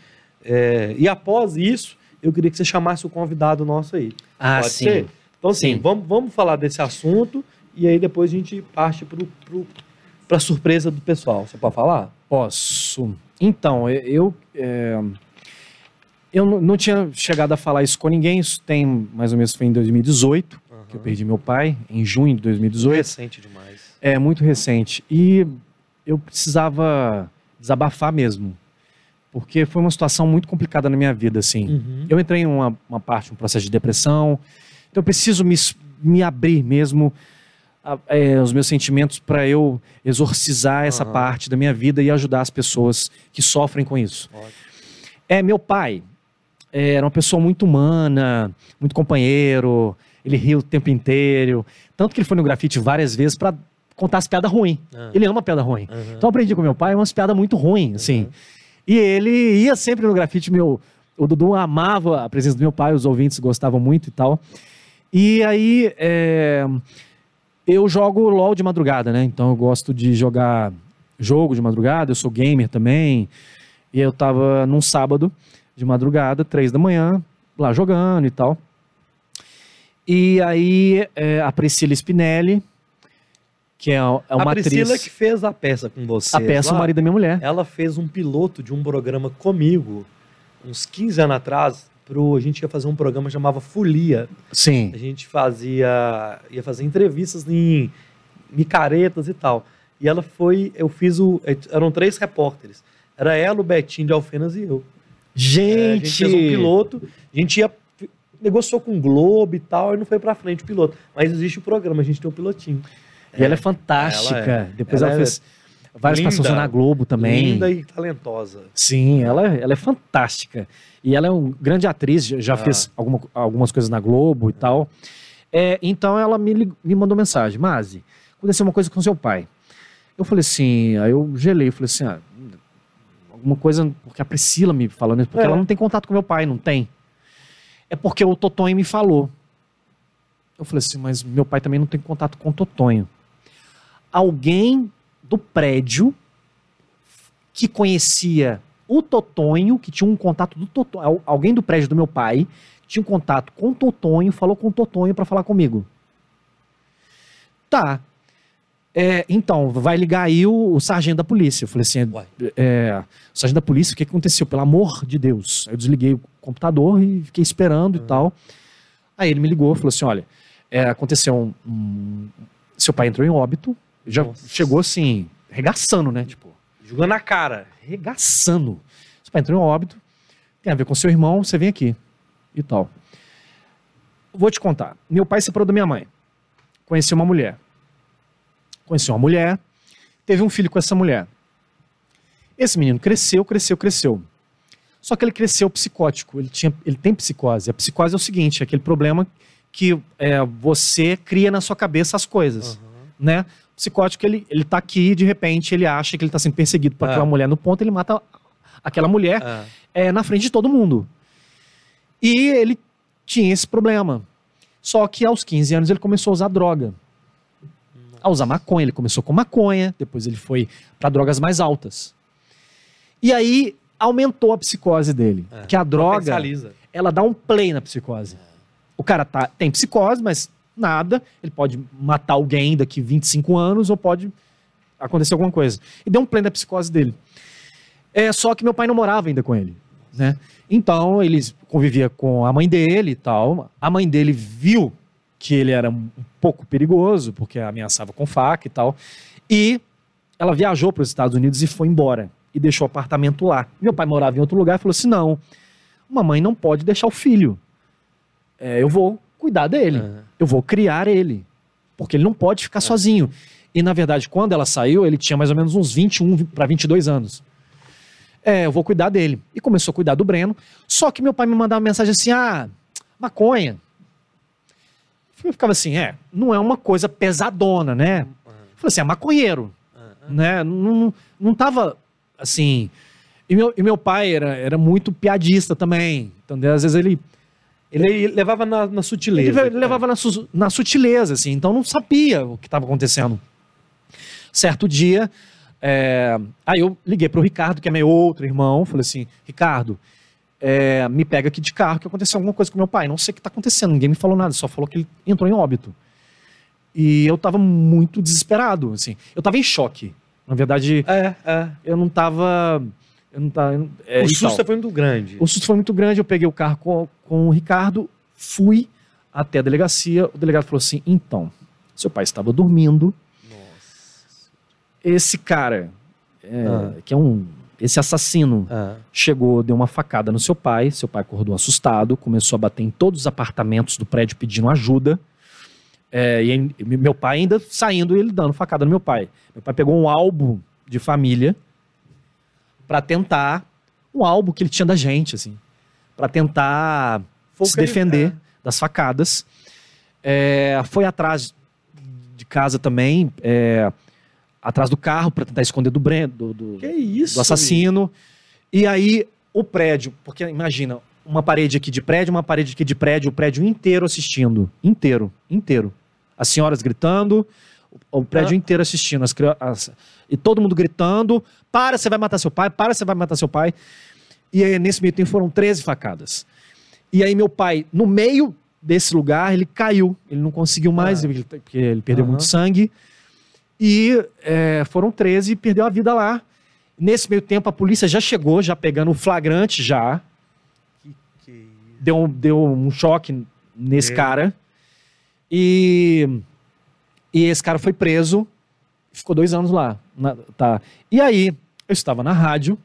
é, e após isso, eu queria que você chamasse o convidado nosso aí. Ah, Pode sim. ser? Então, assim, Sim. vamos, vamos falar desse assunto e aí depois a gente parte pro, pro, pra surpresa do pessoal. Você pode falar? Posso. Então, eu. Eu, é, eu não- não tinha chegado a falar isso com ninguém. Isso tem mais ou menos foi em 2018, que eu perdi meu pai, em junho de 2018. Recente demais. É muito recente. E eu precisava desabafar mesmo. Porque foi uma situação muito complicada na minha vida, assim. Uhum. Eu entrei em uma, uma parte, um processo de depressão. Então eu preciso me, me abrir mesmo a- é, os meus sentimentos para eu exorcizar essa Aham. parte da minha vida e ajudar as pessoas que sofrem com isso. Ótimo. É, meu pai é, era uma pessoa muito humana, muito companheiro, ele ria o tempo inteiro. Tanto que ele foi no grafite várias vezes para contar as piadas ruins. Ah. Ele ama piada ruim. Uhum. Então eu aprendi com meu pai umas piadas muito ruins, assim. Uhum. E ele ia sempre no grafite, meu. O Dudu amava a presença do meu pai, os ouvintes gostavam muito e tal. E aí, é, eu jogo LOL de madrugada, né? Então eu gosto de jogar jogo de madrugada, eu sou gamer também. E eu tava num sábado de madrugada, três da manhã, lá jogando e tal. E aí, é, a Priscila Spinelli, que é, é uma a Priscila atriz. que fez a peça com você. a peça, o marido da minha mulher. Ela fez um piloto de um programa comigo, uns 15 anos atrás. Pro, a gente ia fazer um programa que chamava Folia. Sim. A gente fazia. ia fazer entrevistas em micaretas e tal. E ela foi. Eu fiz o. Eram três repórteres. Era ela, o Betinho de Alfenas e eu. É, a gente Gente! fez um piloto. A gente ia. Negociou com o Globo e tal, e não foi pra frente o piloto. Mas existe o programa, a gente tem um pilotinho. E ela é fantástica. Ela é- Depois ela ela, é fez várias linda, participações na Globo também. Linda e talentosa. Sim, ela, ela é fantástica. E ela é uma grande atriz, já, Ah. fez alguma- algumas coisas na Globo e tal. É, então ela me, me mandou mensagem, Mazi, aconteceu uma coisa com seu pai. Eu falei assim, aí eu gelei, falei assim, ah, alguma coisa, porque a Priscila me falando isso, porque É. ela não tem contato com meu pai, não tem. É porque o Totonho me falou. Eu falei assim, mas meu pai também não tem contato com o Totonho. Alguém do prédio que conhecia o Totonho, que tinha um contato do Totonho, al- alguém do prédio do meu pai, tinha um contato com o Totonho, falou com o Totonho para falar comigo. Tá. É, então, vai ligar aí o, o sargento da polícia. Eu falei assim, é, o sargento da polícia, o que aconteceu? Pelo amor de Deus. Aí eu desliguei o computador e fiquei esperando e tal. Aí ele me ligou falou assim, olha, é, aconteceu um, um- Seu pai entrou em óbito, já Nossa. chegou assim, regaçando, né? Tipo, Jogando na cara. regaçando. Seu pai entrou em óbito, tem a ver com seu irmão, você vem aqui e tal. Vou te contar. Meu pai separou da minha mãe. Conheceu uma mulher. Conheceu uma mulher, teve um filho com essa mulher. Esse menino cresceu, cresceu, cresceu. Só que ele cresceu psicótico, ele, tinha, ele tem psicose. A psicose é o seguinte, é aquele problema que é, você cria na sua cabeça as coisas, né? O psicótico, ele, ele tá aqui e de repente ele acha que ele tá sendo perseguido por Ah. aquela mulher no ponto, ele mata aquela mulher Ah, é, na frente de todo mundo. E ele tinha esse problema. Só que aos 15 anos ele começou a usar droga. A usar maconha. Ele começou com maconha, depois ele foi para drogas mais altas. E aí aumentou a psicose dele. É, que a droga, ela dá um play na psicose. O cara tá, tem psicose, mas nada. Ele pode matar alguém daqui 25 anos ou pode acontecer alguma coisa. E deu um play na psicose dele. É só que meu pai não morava ainda com ele, né? Então ele convivia com a mãe dele e tal. A mãe dele viu que ele era um pouco perigoso porque ameaçava com faca e tal. E ela viajou para os Estados Unidos e foi embora e deixou o apartamento lá. Meu pai morava em outro lugar e falou assim: não, uma mãe não pode deixar o filho. É, eu vou cuidar dele. Ah, Eu vou criar ele. porque ele não pode ficar sozinho. E, na verdade, quando ela saiu, ele tinha mais ou menos uns 21 para 22 anos. É, eu vou cuidar dele. E começou a cuidar do Breno. Só que meu pai me mandava uma mensagem assim: ah, maconha. Eu ficava assim, é, não é uma coisa pesadona, né? Eu falei assim, é maconheiro. Né? Não, não tava assim. E meu, e meu pai era, era muito piadista também. Então, às vezes ele. Ele levava na, na sutileza. Ele levava na, su- na sutileza, assim, então não sabia o que estava acontecendo. Certo dia, é, aí eu liguei pro Ricardo, que é meu outro irmão, falei assim, Ricardo, é, me pega aqui de carro que aconteceu alguma coisa com meu pai. Não sei o que está acontecendo, ninguém me falou nada, só falou que ele entrou em óbito. E eu tava muito desesperado, assim. Eu tava em choque. Na verdade, É, é. eu não tava. Eu não tava. é, o e susto tal. foi muito grande. O susto foi muito grande, eu peguei o carro com, com o Ricardo, fui até a delegacia. O delegado falou assim: então, seu pai estava dormindo. Esse cara, é, Ah. que é um. Esse assassino Ah, chegou, deu uma facada no seu pai. Seu pai acordou assustado, começou a bater em todos os apartamentos do prédio pedindo ajuda. É, e meu pai ainda saindo e ele dando facada no meu pai. Meu pai pegou um álbum de família pra tentar um álbum que ele tinha da gente, assim, Pra tentar o se defender é. das facadas. É, foi atrás de casa também, é, atrás do carro pra tentar esconder do Breno, do, do- do assassino. E aí o prédio, porque imagina, uma parede aqui de prédio, uma parede aqui de prédio, o prédio inteiro assistindo. Inteiro, inteiro. As senhoras gritando, o o prédio Ah. inteiro assistindo. As, as- e todo mundo gritando: para, você vai matar seu pai, para, você vai matar seu pai. E aí, nesse meio tempo foram 13 facadas. E aí, meu pai, no meio desse lugar, ele caiu. Ele não conseguiu mais, Ah. ele- porque ele perdeu Aham. muito sangue. E é, foram 13 e perdeu a vida lá. Nesse meio tempo, a polícia já chegou, já pegando o flagrante, já. Que, que isso? Deu, deu um choque nesse É. cara. E, e esse cara foi preso. Ficou dois anos lá. na- tá. E aí, eu estava na rádio.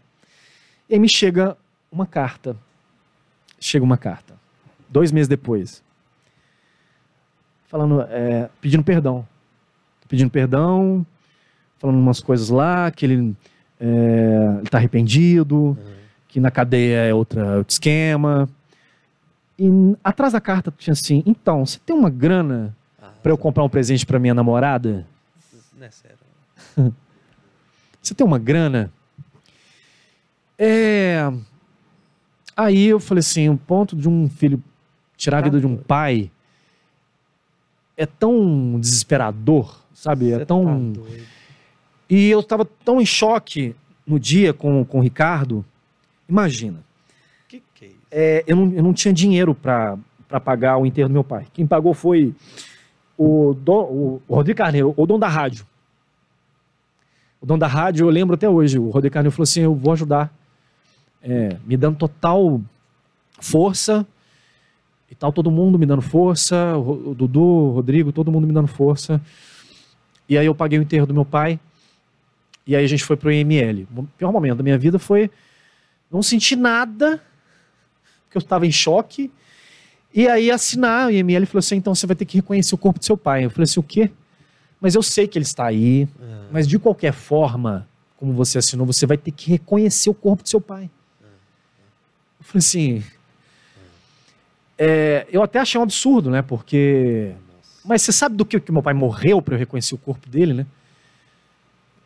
E aí me chega uma carta. Chega uma carta. Dois meses depois. Falando, é, pedindo perdão. Pedindo perdão, falando umas coisas lá, que ele, é, ele tá arrependido, que na cadeia é outra, outro esquema. E atrás da carta tinha assim, então, você tem uma grana Ah, pra eu comprar um presente pra minha namorada? Não é sério. Você tem uma grana? É. Aí eu falei assim: o ponto de um filho tirar a vida de um pai é tão desesperador, sabe? É Você tão. tá. E eu tava tão em choque no dia com, com o Ricardo. Imagina, Que que é isso? é, eu, não, eu não tinha dinheiro pra pagar o enterro do meu pai. Quem pagou foi o, don- o, o Rodrigo Carneiro, o dono da rádio. O dono da rádio, eu lembro até hoje, o Rodrigo Carneiro falou assim: eu vou ajudar, é, me dando total força e tal, todo mundo me dando força, o, o Dudu, o Rodrigo, todo mundo me dando força. E aí eu paguei o enterro do meu pai, e aí a gente foi pro IML. O pior momento da minha vida foi não sentir nada, porque eu estava em choque. E aí assinar, o IML falou assim, então você vai ter que reconhecer o corpo do seu pai. Eu falei assim, o quê? Mas eu sei que ele está aí, Ah, mas de qualquer forma, como você assinou, você vai ter que reconhecer o corpo do seu pai. Eu falei assim. é, eu até achei um absurdo, né? Porque. Mas você sabe do que, que meu pai morreu para eu reconhecer o corpo dele, né?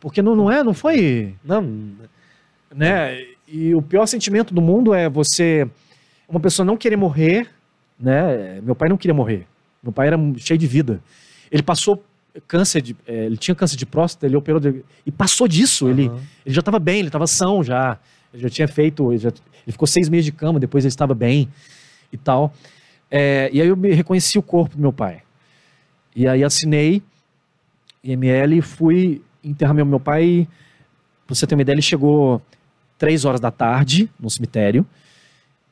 Porque não, não é, não foi. Não, Né? E o pior sentimento do mundo é você. Uma pessoa não querer morrer, né? Meu pai não queria morrer. Meu pai era cheio de vida. Ele passou câncer de. é, ele tinha câncer de próstata, ele operou. de- e passou disso. Ele, Aham. ele já estava bem, ele estava são já. Ele já tinha feito. Ele, já- ele ficou seis meses de cama, depois ele estava bem e tal. É, e aí eu me reconheci o corpo do meu pai. E aí assinei IML e fui enterrar meu, meu pai. Pra você ter uma ideia, ele chegou três horas da tarde no cemitério.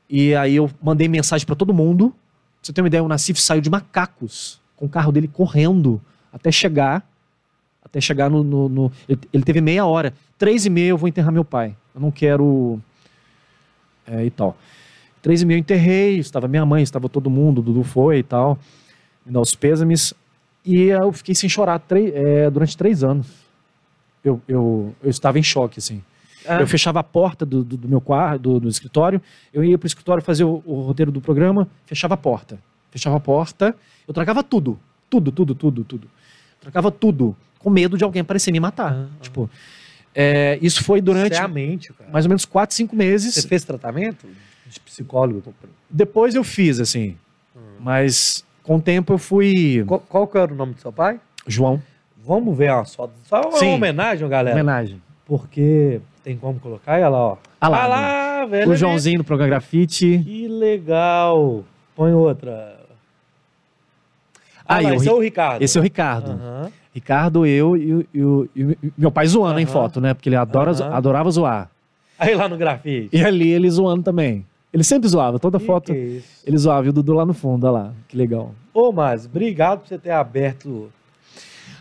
E aí eu mandei mensagem para todo mundo. Pra você ter uma ideia, o Nassif saiu de macacos com o carro dele correndo até chegar. Até chegar no. no- no- ele, ele teve meia hora. Três e meia eu vou enterrar meu pai. Eu não quero. É, e tal. Três e meia eu enterrei, estava minha mãe, estava todo mundo, Dudu foi e tal. Me dá os pêsames. E eu fiquei sem chorar três- é, durante três anos. Eu, eu, eu estava em choque, assim. Ah, Eu fechava a porta do, do, do meu quarto, do, do escritório, eu ia pro escritório fazer o, o roteiro do programa, fechava a porta. Fechava a porta, eu trancava tudo. Tudo, tudo, tudo, tudo. Trancava tudo, com medo de alguém aparecer me matar. Ah. Tipo, é, isso foi durante é mente, mais ou menos quatro, cinco meses. Você fez tratamento de psicólogo? Depois eu fiz, assim. Mas com o tempo eu fui. Qual, qual que era o nome do seu pai? João, Vamos ver umas fotos. Só uma Sim. homenagem, galera. homenagem. Porque tem como colocar ela, ó. Ah lá, Ah lá, velho. O Joãozinho no programa Grafite. Que legal. Põe outra. Ah, Ah, lá, esse é o Ricardo. Esse é o Ricardo. Aham. Ricardo, eu e, e e meu pai zoando em Aham. foto, né? Porque ele adora, Aham. adorava zoar. Aí lá no grafite. E ali ele zoando também. Ele sempre zoava, toda Que foto que é ele zoava. E o Dudu lá no fundo, olha lá. Que legal. Ô, mas obrigado por você ter aberto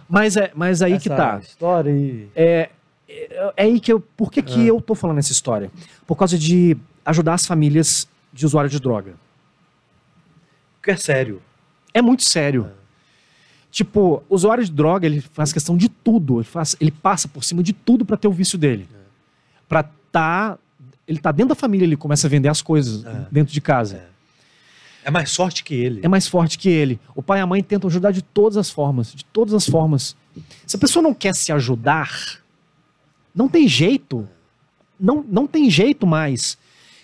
Mas, é, mas aí que tá. história aí. É, é, é aí que eu. Por que, que Ah. eu tô falando essa história? Por causa de ajudar as famílias de usuários de droga. Porque é sério. É muito sério. Tipo, o usuário de droga, ele faz questão de tudo. Ele, faz, ele passa por cima de tudo pra ter o vício dele. Pra tá. Ele tá dentro da família, ele começa a vender as coisas É. dentro de casa. É mais forte que ele. É mais forte que ele. O pai e a mãe tentam ajudar de todas as formas. De todas as formas. Se a pessoa não quer se ajudar, não tem jeito. Não, não tem jeito mais.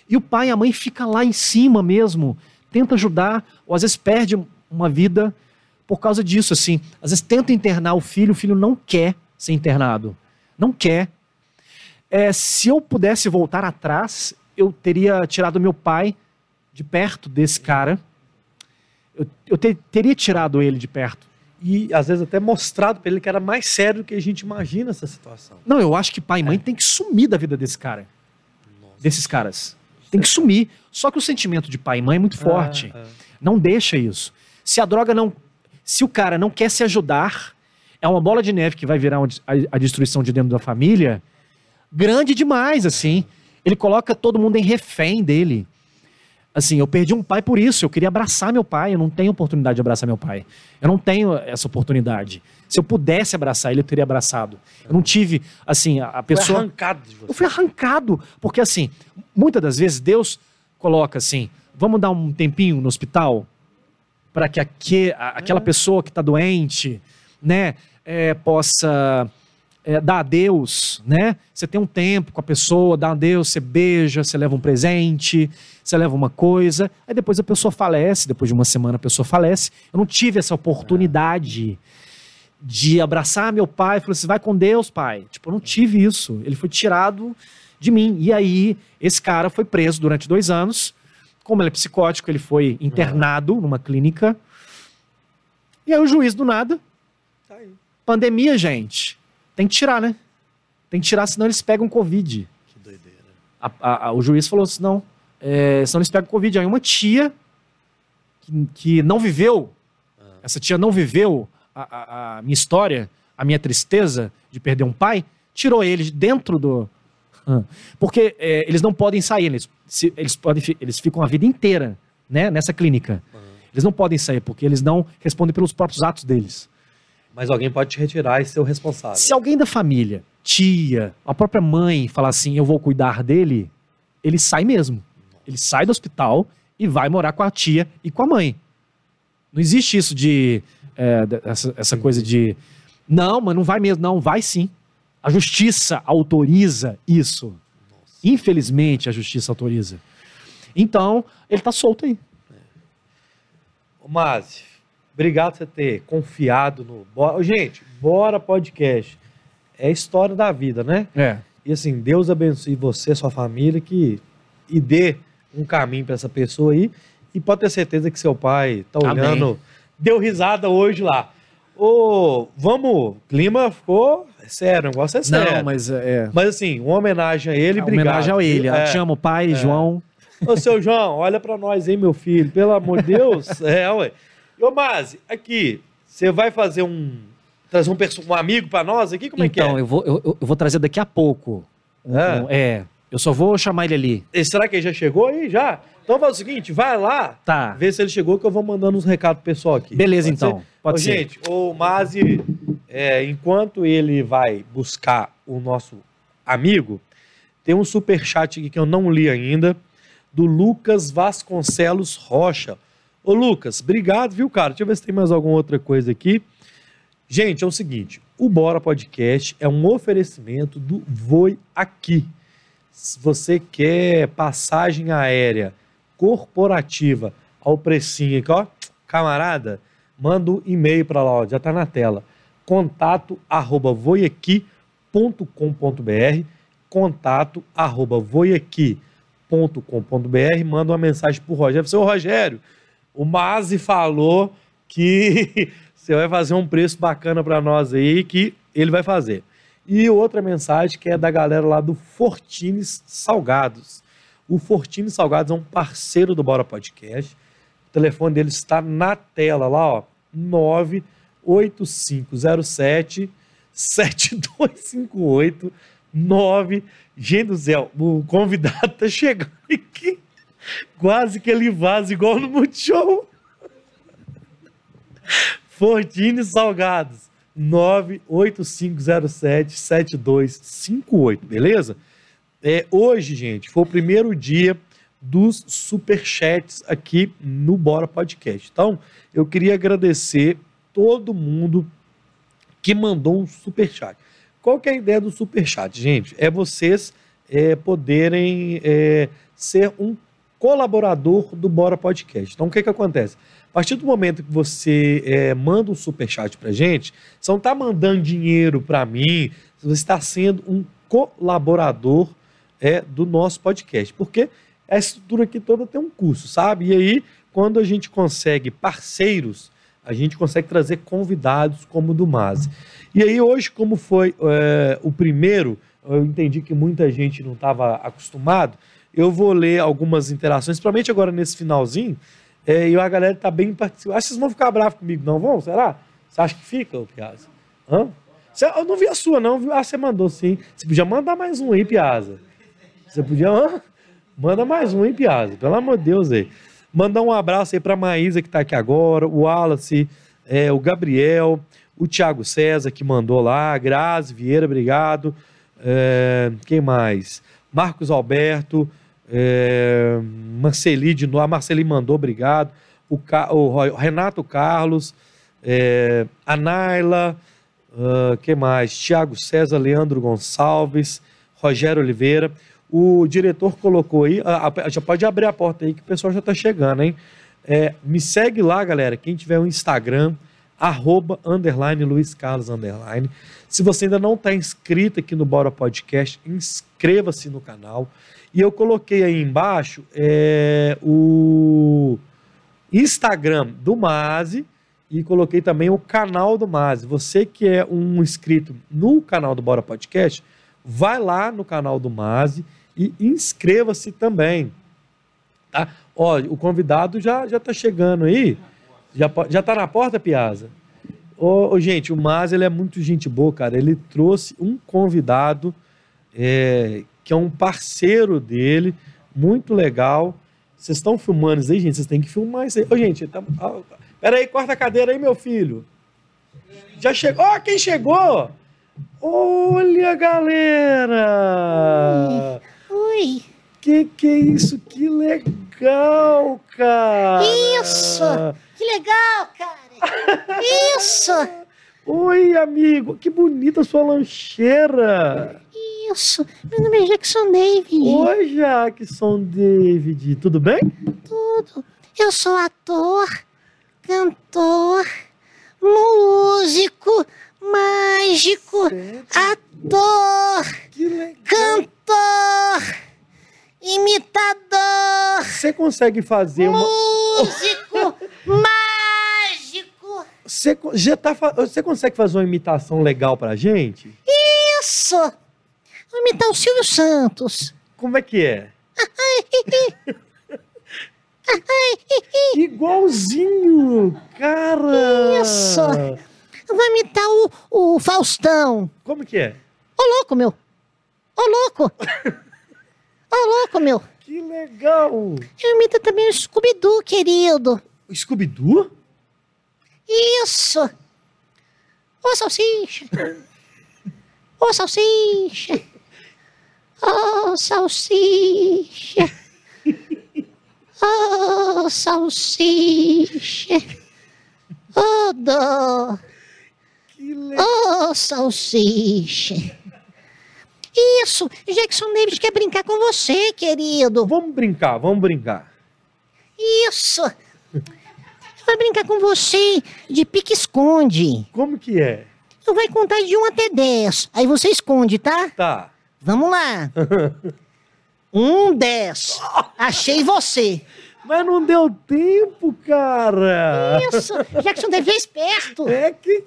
E o pai e a mãe fica lá em cima mesmo, tenta ajudar, ou às vezes perde uma vida por causa disso, assim. Às vezes tenta internar o filho, o filho não quer ser internado. Não quer. É, se eu pudesse voltar atrás, eu teria tirado meu pai de perto desse cara. Eu, eu te- teria tirado ele de perto. E às vezes até mostrado pra ele que era mais sério do que a gente imagina essa situação. Não, eu acho que pai e mãe tem que sumir da vida desse cara. Desses caras. Tem que sumir. Só que o sentimento de pai e mãe é muito forte. Ah, ah. Não deixa isso. Se a droga não. Se o cara não quer se ajudar, é uma bola de neve que vai virar a destruição de dentro da família grande demais, assim. Ele coloca todo mundo em refém dele. Assim, eu perdi um pai por isso. Eu queria abraçar meu pai. Eu não tenho oportunidade de abraçar meu pai. Eu não tenho essa oportunidade. Se eu pudesse abraçar ele, eu teria abraçado. Eu não tive, assim, a, a Foi pessoa. arrancado de você. Eu fui arrancado. Porque, assim, muitas das vezes Deus coloca assim: vamos dar um tempinho no hospital para que aque- a- aquela pessoa que está doente, né, é, possa é, dar adeus, né? Você tem um tempo com a pessoa, dá adeus, você beija, você leva um presente, você leva uma coisa, aí depois a pessoa falece, depois de uma semana a pessoa falece. Eu não tive essa oportunidade de abraçar meu pai e falar assim, vai com Deus, pai. Tipo, eu não tive isso. Ele foi tirado de mim. E aí, esse cara foi preso durante dois anos. Como ele é psicótico, ele foi internado numa clínica. E aí o juiz do nada, Tá pandemia, gente, tem que tirar, né? Tem que tirar, senão eles pegam Covid. Que doideira. A- a- a- o juiz falou assim, não, é, senão eles pegam Covid. Aí uma tia que, que não viveu, essa tia não viveu a, minha história, a minha tristeza de perder um pai, tirou ele de dentro do... Ah. Porque é, eles não podem sair, eles, se- eles, podem, eles ficam a vida inteira né, nessa clínica. Eles não podem sair, porque eles não respondem pelos próprios atos deles. Mas alguém pode te retirar e ser o responsável. Se alguém da família, tia, a própria mãe, falar assim, eu vou cuidar dele, ele sai mesmo. Ele sai do hospital e vai morar com a tia e com a mãe. Não existe isso de. é, essa, essa coisa de. Não, mas não vai mesmo. Não, vai sim. A justiça autoriza isso. Infelizmente, a justiça autoriza. Então, ele tá solto aí. Ô, Mazi, obrigado por você ter confiado no. Gente, bora podcast. É a história da vida, né? É. E assim, Deus abençoe você, sua família, que e dê um caminho para essa pessoa aí. E pode ter certeza que seu pai tá Amém. olhando, deu risada hoje lá. Ô, vamos, clima ficou é sério, o negócio é sério. Não, mas é. Mas assim, uma homenagem a ele, é obrigado. homenagem a ele. É. Te amo, pai, João. Ô, seu João, olha pra nós aí, meu filho. Pelo amor de Deus. É, ué. Ô, Mazi, aqui, você vai fazer um... Trazer um, um amigo pra nós aqui? Como é então, que é? eu, vou, eu, eu- vou trazer daqui a pouco. Um- É? um- é. Eu só vou chamar ele ali. E será que ele já chegou aí? Já? Então faz o seguinte, vai lá, Tá. vê se ele chegou, que eu vou mandando uns recados pro pessoal aqui. Beleza, Pode então. ser? Pode Ô, ser. Gente, o Mazi, é, enquanto ele vai buscar o nosso amigo, tem um superchat aqui que eu não li ainda, do Lucas Vasconcelos Rocha. Ô, Lucas, obrigado, viu, cara? Deixa eu ver se tem mais alguma outra coisa aqui. Gente, é o seguinte, o Bora Podcast é um oferecimento do Voi Aqui. Se você quer passagem aérea corporativa ao precinho aqui, ó, camarada, manda um e-mail para lá, ó, já tá na tela. Contato arroba voiaqui.com.br contato arroba voiaqui.com.br manda uma mensagem pro Rogério. Seu Rogério, o Mazi falou que você vai fazer um preço bacana para nós aí, que ele vai fazer. E outra mensagem que é da galera lá do Fortines Salgados. O Fortines Salgados é um parceiro do Bora Podcast. O telefone dele está na tela lá, ó. 98507 7258 9. Gente do céu, o convidado tá chegando aqui. Quase que ele vaza igual no Multishow. Fortines Salgados. 98507-7258, beleza? É, hoje, gente, foi o primeiro dia dos superchats aqui no Bora Podcast. Então, eu queria agradecer todo mundo que mandou um superchat. Qual que é a ideia do superchat, gente? É vocês é, poderem é, ser um colaborador do Bora Podcast. Então, o que que acontece? A partir do momento que você é, manda um superchat pra gente, você não está mandando dinheiro para mim, você está sendo um colaborador é, do nosso podcast. Porque a estrutura aqui toda tem um custo, sabe? E aí, quando a gente consegue parceiros, a gente consegue trazer convidados como o do Mazi. E aí, hoje, como foi é, o primeiro, eu entendi que muita gente não estava acostumado, eu vou ler algumas interações, principalmente agora nesse finalzinho, é, e a galera tá bem participando. Acho que vocês vão ficar bravos comigo, não vão? Será? Você acha que fica, ô Piazza? Hã? Você- eu não vi a sua, não. viu? Ah, você mandou sim. Você podia mandar mais um aí, Piazza. Você podia. hã? Manda mais um, hein, Piazza? Pelo amor de Deus aí. Mandar um abraço aí pra Maísa, que tá aqui agora, o Wallace, é, o Gabriel, o Thiago César, que mandou lá, Grazi Vieira, obrigado. É, quem mais? Marcos Alberto, é, Marceli de novo, a Marceli mandou, obrigado. O, Ca- o Renato Carlos, é, a Naila, ah, quem mais? Tiago César, Leandro Gonçalves, Rogério Oliveira. O diretor colocou aí, ah, ah, já pode abrir a porta aí que o pessoal já está chegando, hein? É, me segue lá, galera, quem tiver o Instagram, arroba, underline, Luiz Carlos, underline. Se você ainda não está inscrito aqui no Bora Podcast, inscreva-se no canal. E eu coloquei aí embaixo é, o Instagram do Mazi e coloquei também o canal do Mazi. Você que é um inscrito no canal do Bora Podcast, vai lá no canal do Mazi e inscreva-se também. Tá? Ó, o convidado já já tá chegando aí. Já já tá na porta, Piazza? Ô, ô, gente, o Mazi ele é muito gente boa, cara. Ele trouxe um convidado é, que é um parceiro dele, muito legal. Vocês estão filmando isso aí, gente? Vocês têm que filmar isso aí. Ô, gente, tá... peraí, corta a cadeira aí, meu filho. Já chegou. Ó, quem chegou? Olha, galera! Oi, Que que é isso? Que legal, cara! Isso! Que legal, cara! Isso! Oi, amigo! Que bonita sua lancheira! Isso! Meu nome é Jackson David. Oi, Jackson David, tudo bem? Tudo. Eu sou ator, cantor, músico, mágico, Sério? ator, Que legal! cantor, imitador, Você consegue fazer uma. músico, mágico. Você, já tá, você consegue fazer uma imitação legal pra gente? Isso! Vou imitar o Silvio Santos. Como é que é? Igualzinho! Cara! Isso. Eu vou imitar o, o Faustão. Como que é? Ô louco, meu! Ô louco! Ô, louco, meu. Que legal! Eu imito também o Scooby-Doo, querido. Scooby-Doo? Isso. Ô, salsicha. Ô, salsicha. Ô, salsicha. Ô, salsicha. Ô, dó. Que legal! Ô, salsicha. Isso, Jackson David quer brincar com você, querido. Vamos brincar, vamos brincar. Isso. Vai brincar com você de pique-esconde. Como que é? Eu vou contar de 1 até 10. Aí você esconde, tá? Tá. Vamos lá. Um, 10. Achei você. Mas não deu tempo, cara! Isso. Jackson David é esperto. É que.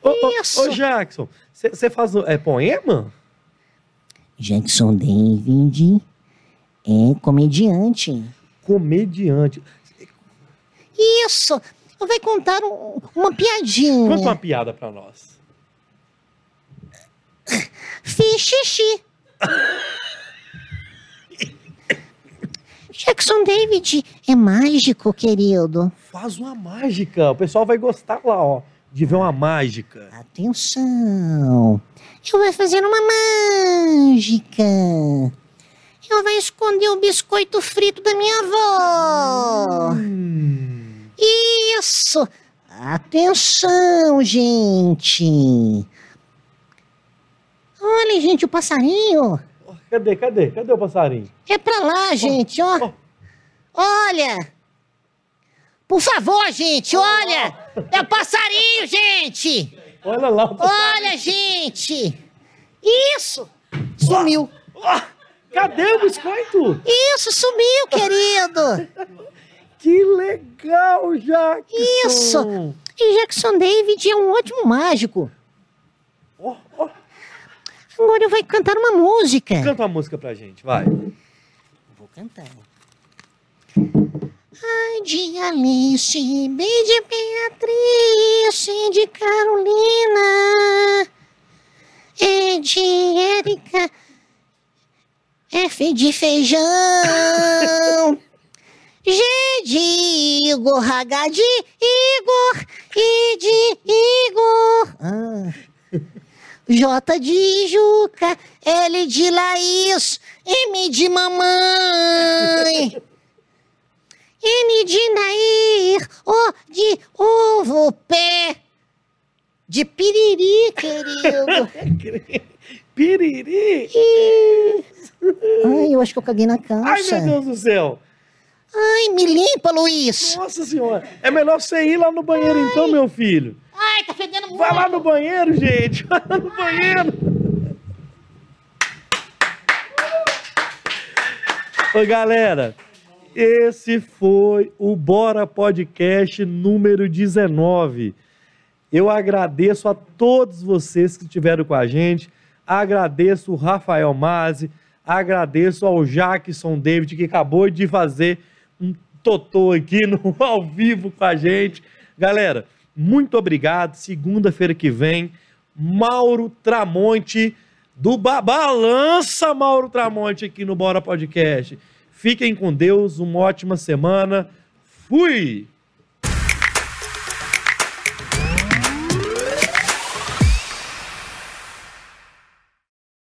ô, ô, Isso. ô, Jackson, você faz. É poema? Jackson David é comediante. Comediante. Isso. Vai contar um- uma piadinha. Conta uma piada pra nós. Fiz xixi. Jackson David é mágico, querido. Faz uma mágica. O pessoal vai gostar lá, ó, de ver uma mágica. Atenção. Eu vou fazer uma mágica. Eu vou esconder o biscoito frito da minha avó. Hum. Isso. Atenção, gente. Olha, gente, o passarinho. Cadê, cadê? Cadê o passarinho? É pra lá, gente, ó. Olha. Por favor, gente, olha. É o passarinho, gente. Olha lá o passarinho. Olha, gente. Isso. Sumiu. Cadê o biscoito? Isso, sumiu, querido. Que legal, Jackson! Isso. E Jackson David é um ótimo mágico. Ó, ó. Agora vai cantar uma música. Canta uma música pra gente, vai. Vou cantar. Ai, de Alice, B de Beatriz, C de Carolina, E de Érica, F de feijão, G de Igor, H de Igor, I de Igor. Ah. J de Juca, L de Laís, M de mamãe. N de Nair, O de ovo, P de piriri, querido. Piriri! Ai, eu acho que eu caguei na Ai, calça. meu Deus do céu! Ai, me limpa, Luiz. Nossa senhora! É melhor você ir lá no banheiro então, meu filho. Ai, tá fedendo muito. Vai lá no banheiro, gente! Vai lá no banheiro! Ô, galera, esse foi o Bora Podcast número 19. Eu agradeço a todos vocês que estiveram com a gente. Agradeço o Rafael Mazzi, agradeço ao Jackson David, que acabou de fazer um totô aqui no ao vivo com a gente. Galera, muito obrigado. Segunda-feira que vem, Mauro Tramonte, do ba Balança Mauro Tramonte aqui no Bora Podcast. Fiquem com Deus, uma ótima semana. Fui!